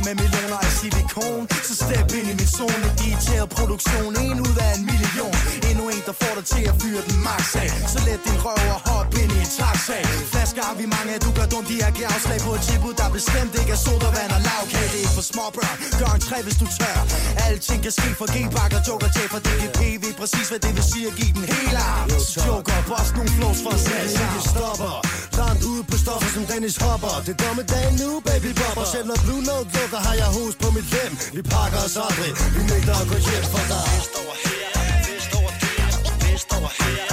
med millioner af silikon. Så step ind i min zone, digital produktion. En ud af en million. Endnu en, der får dig til at fyre den max af. Så let din røv og hop ind i en taxa Flasker har vi mange du gør dumt, de her giver afslag på et tilbud Der bestemt ikke er sodavand og lavkage. Det er ikke for småbørn, gør en træ, hvis du tør. Alting kan ske for G-pakker Joker J For DGP ved præcis, hvad det vil sige at give den hele arm. Så Joker, boss nogle flows for os alle stopper. Langt ude på stoffer som Dennis Hopper. Det går med dagen nu, baby bopper Selv når Blue Note lukker, har jeg hus på mit lem Vi pakker os aldrig, vi nægter at gå hjem for dig. Fest over her, vi over der, vi over her,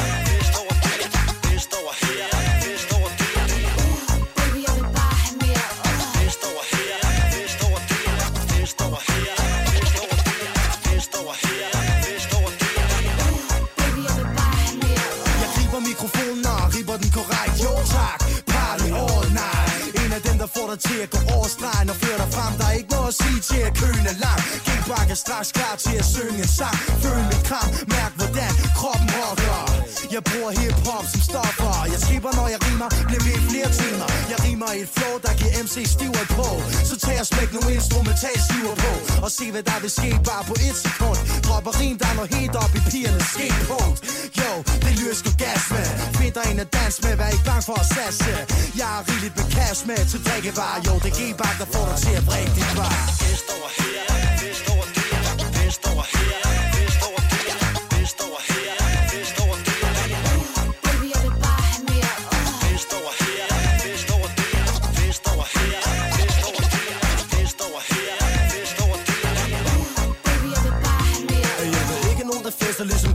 til at gå over stregen Og fører dig frem, der er ikke noget at sige til at køen er lang. G-Bak er straks klar til at synge en sang. Føl mit kram, mærk hvordan kroppen rocker. Jeg bruger hiphop som stof i et flow, der giver MC stiver på Så tag og smæk nu instrumental stiver på Og se hvad der vil ske bare på et sekund. Dropper rim, der er noget helt op i pigernes skepunkt Yo, det lyder sgu gas med Find dig en at dans med, vær ikke bange for at satse. Jeg er rigeligt med cash med til drikkevarer. Yo, det g-bak, der får dig til at brække dit bar Vest over her, vest over der, vest over her.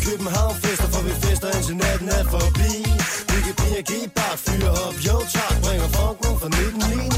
København fester, for vi fester indtil natten er forbi. Vi kan piger give bare fyre op, jo tak, bringer funken fra 19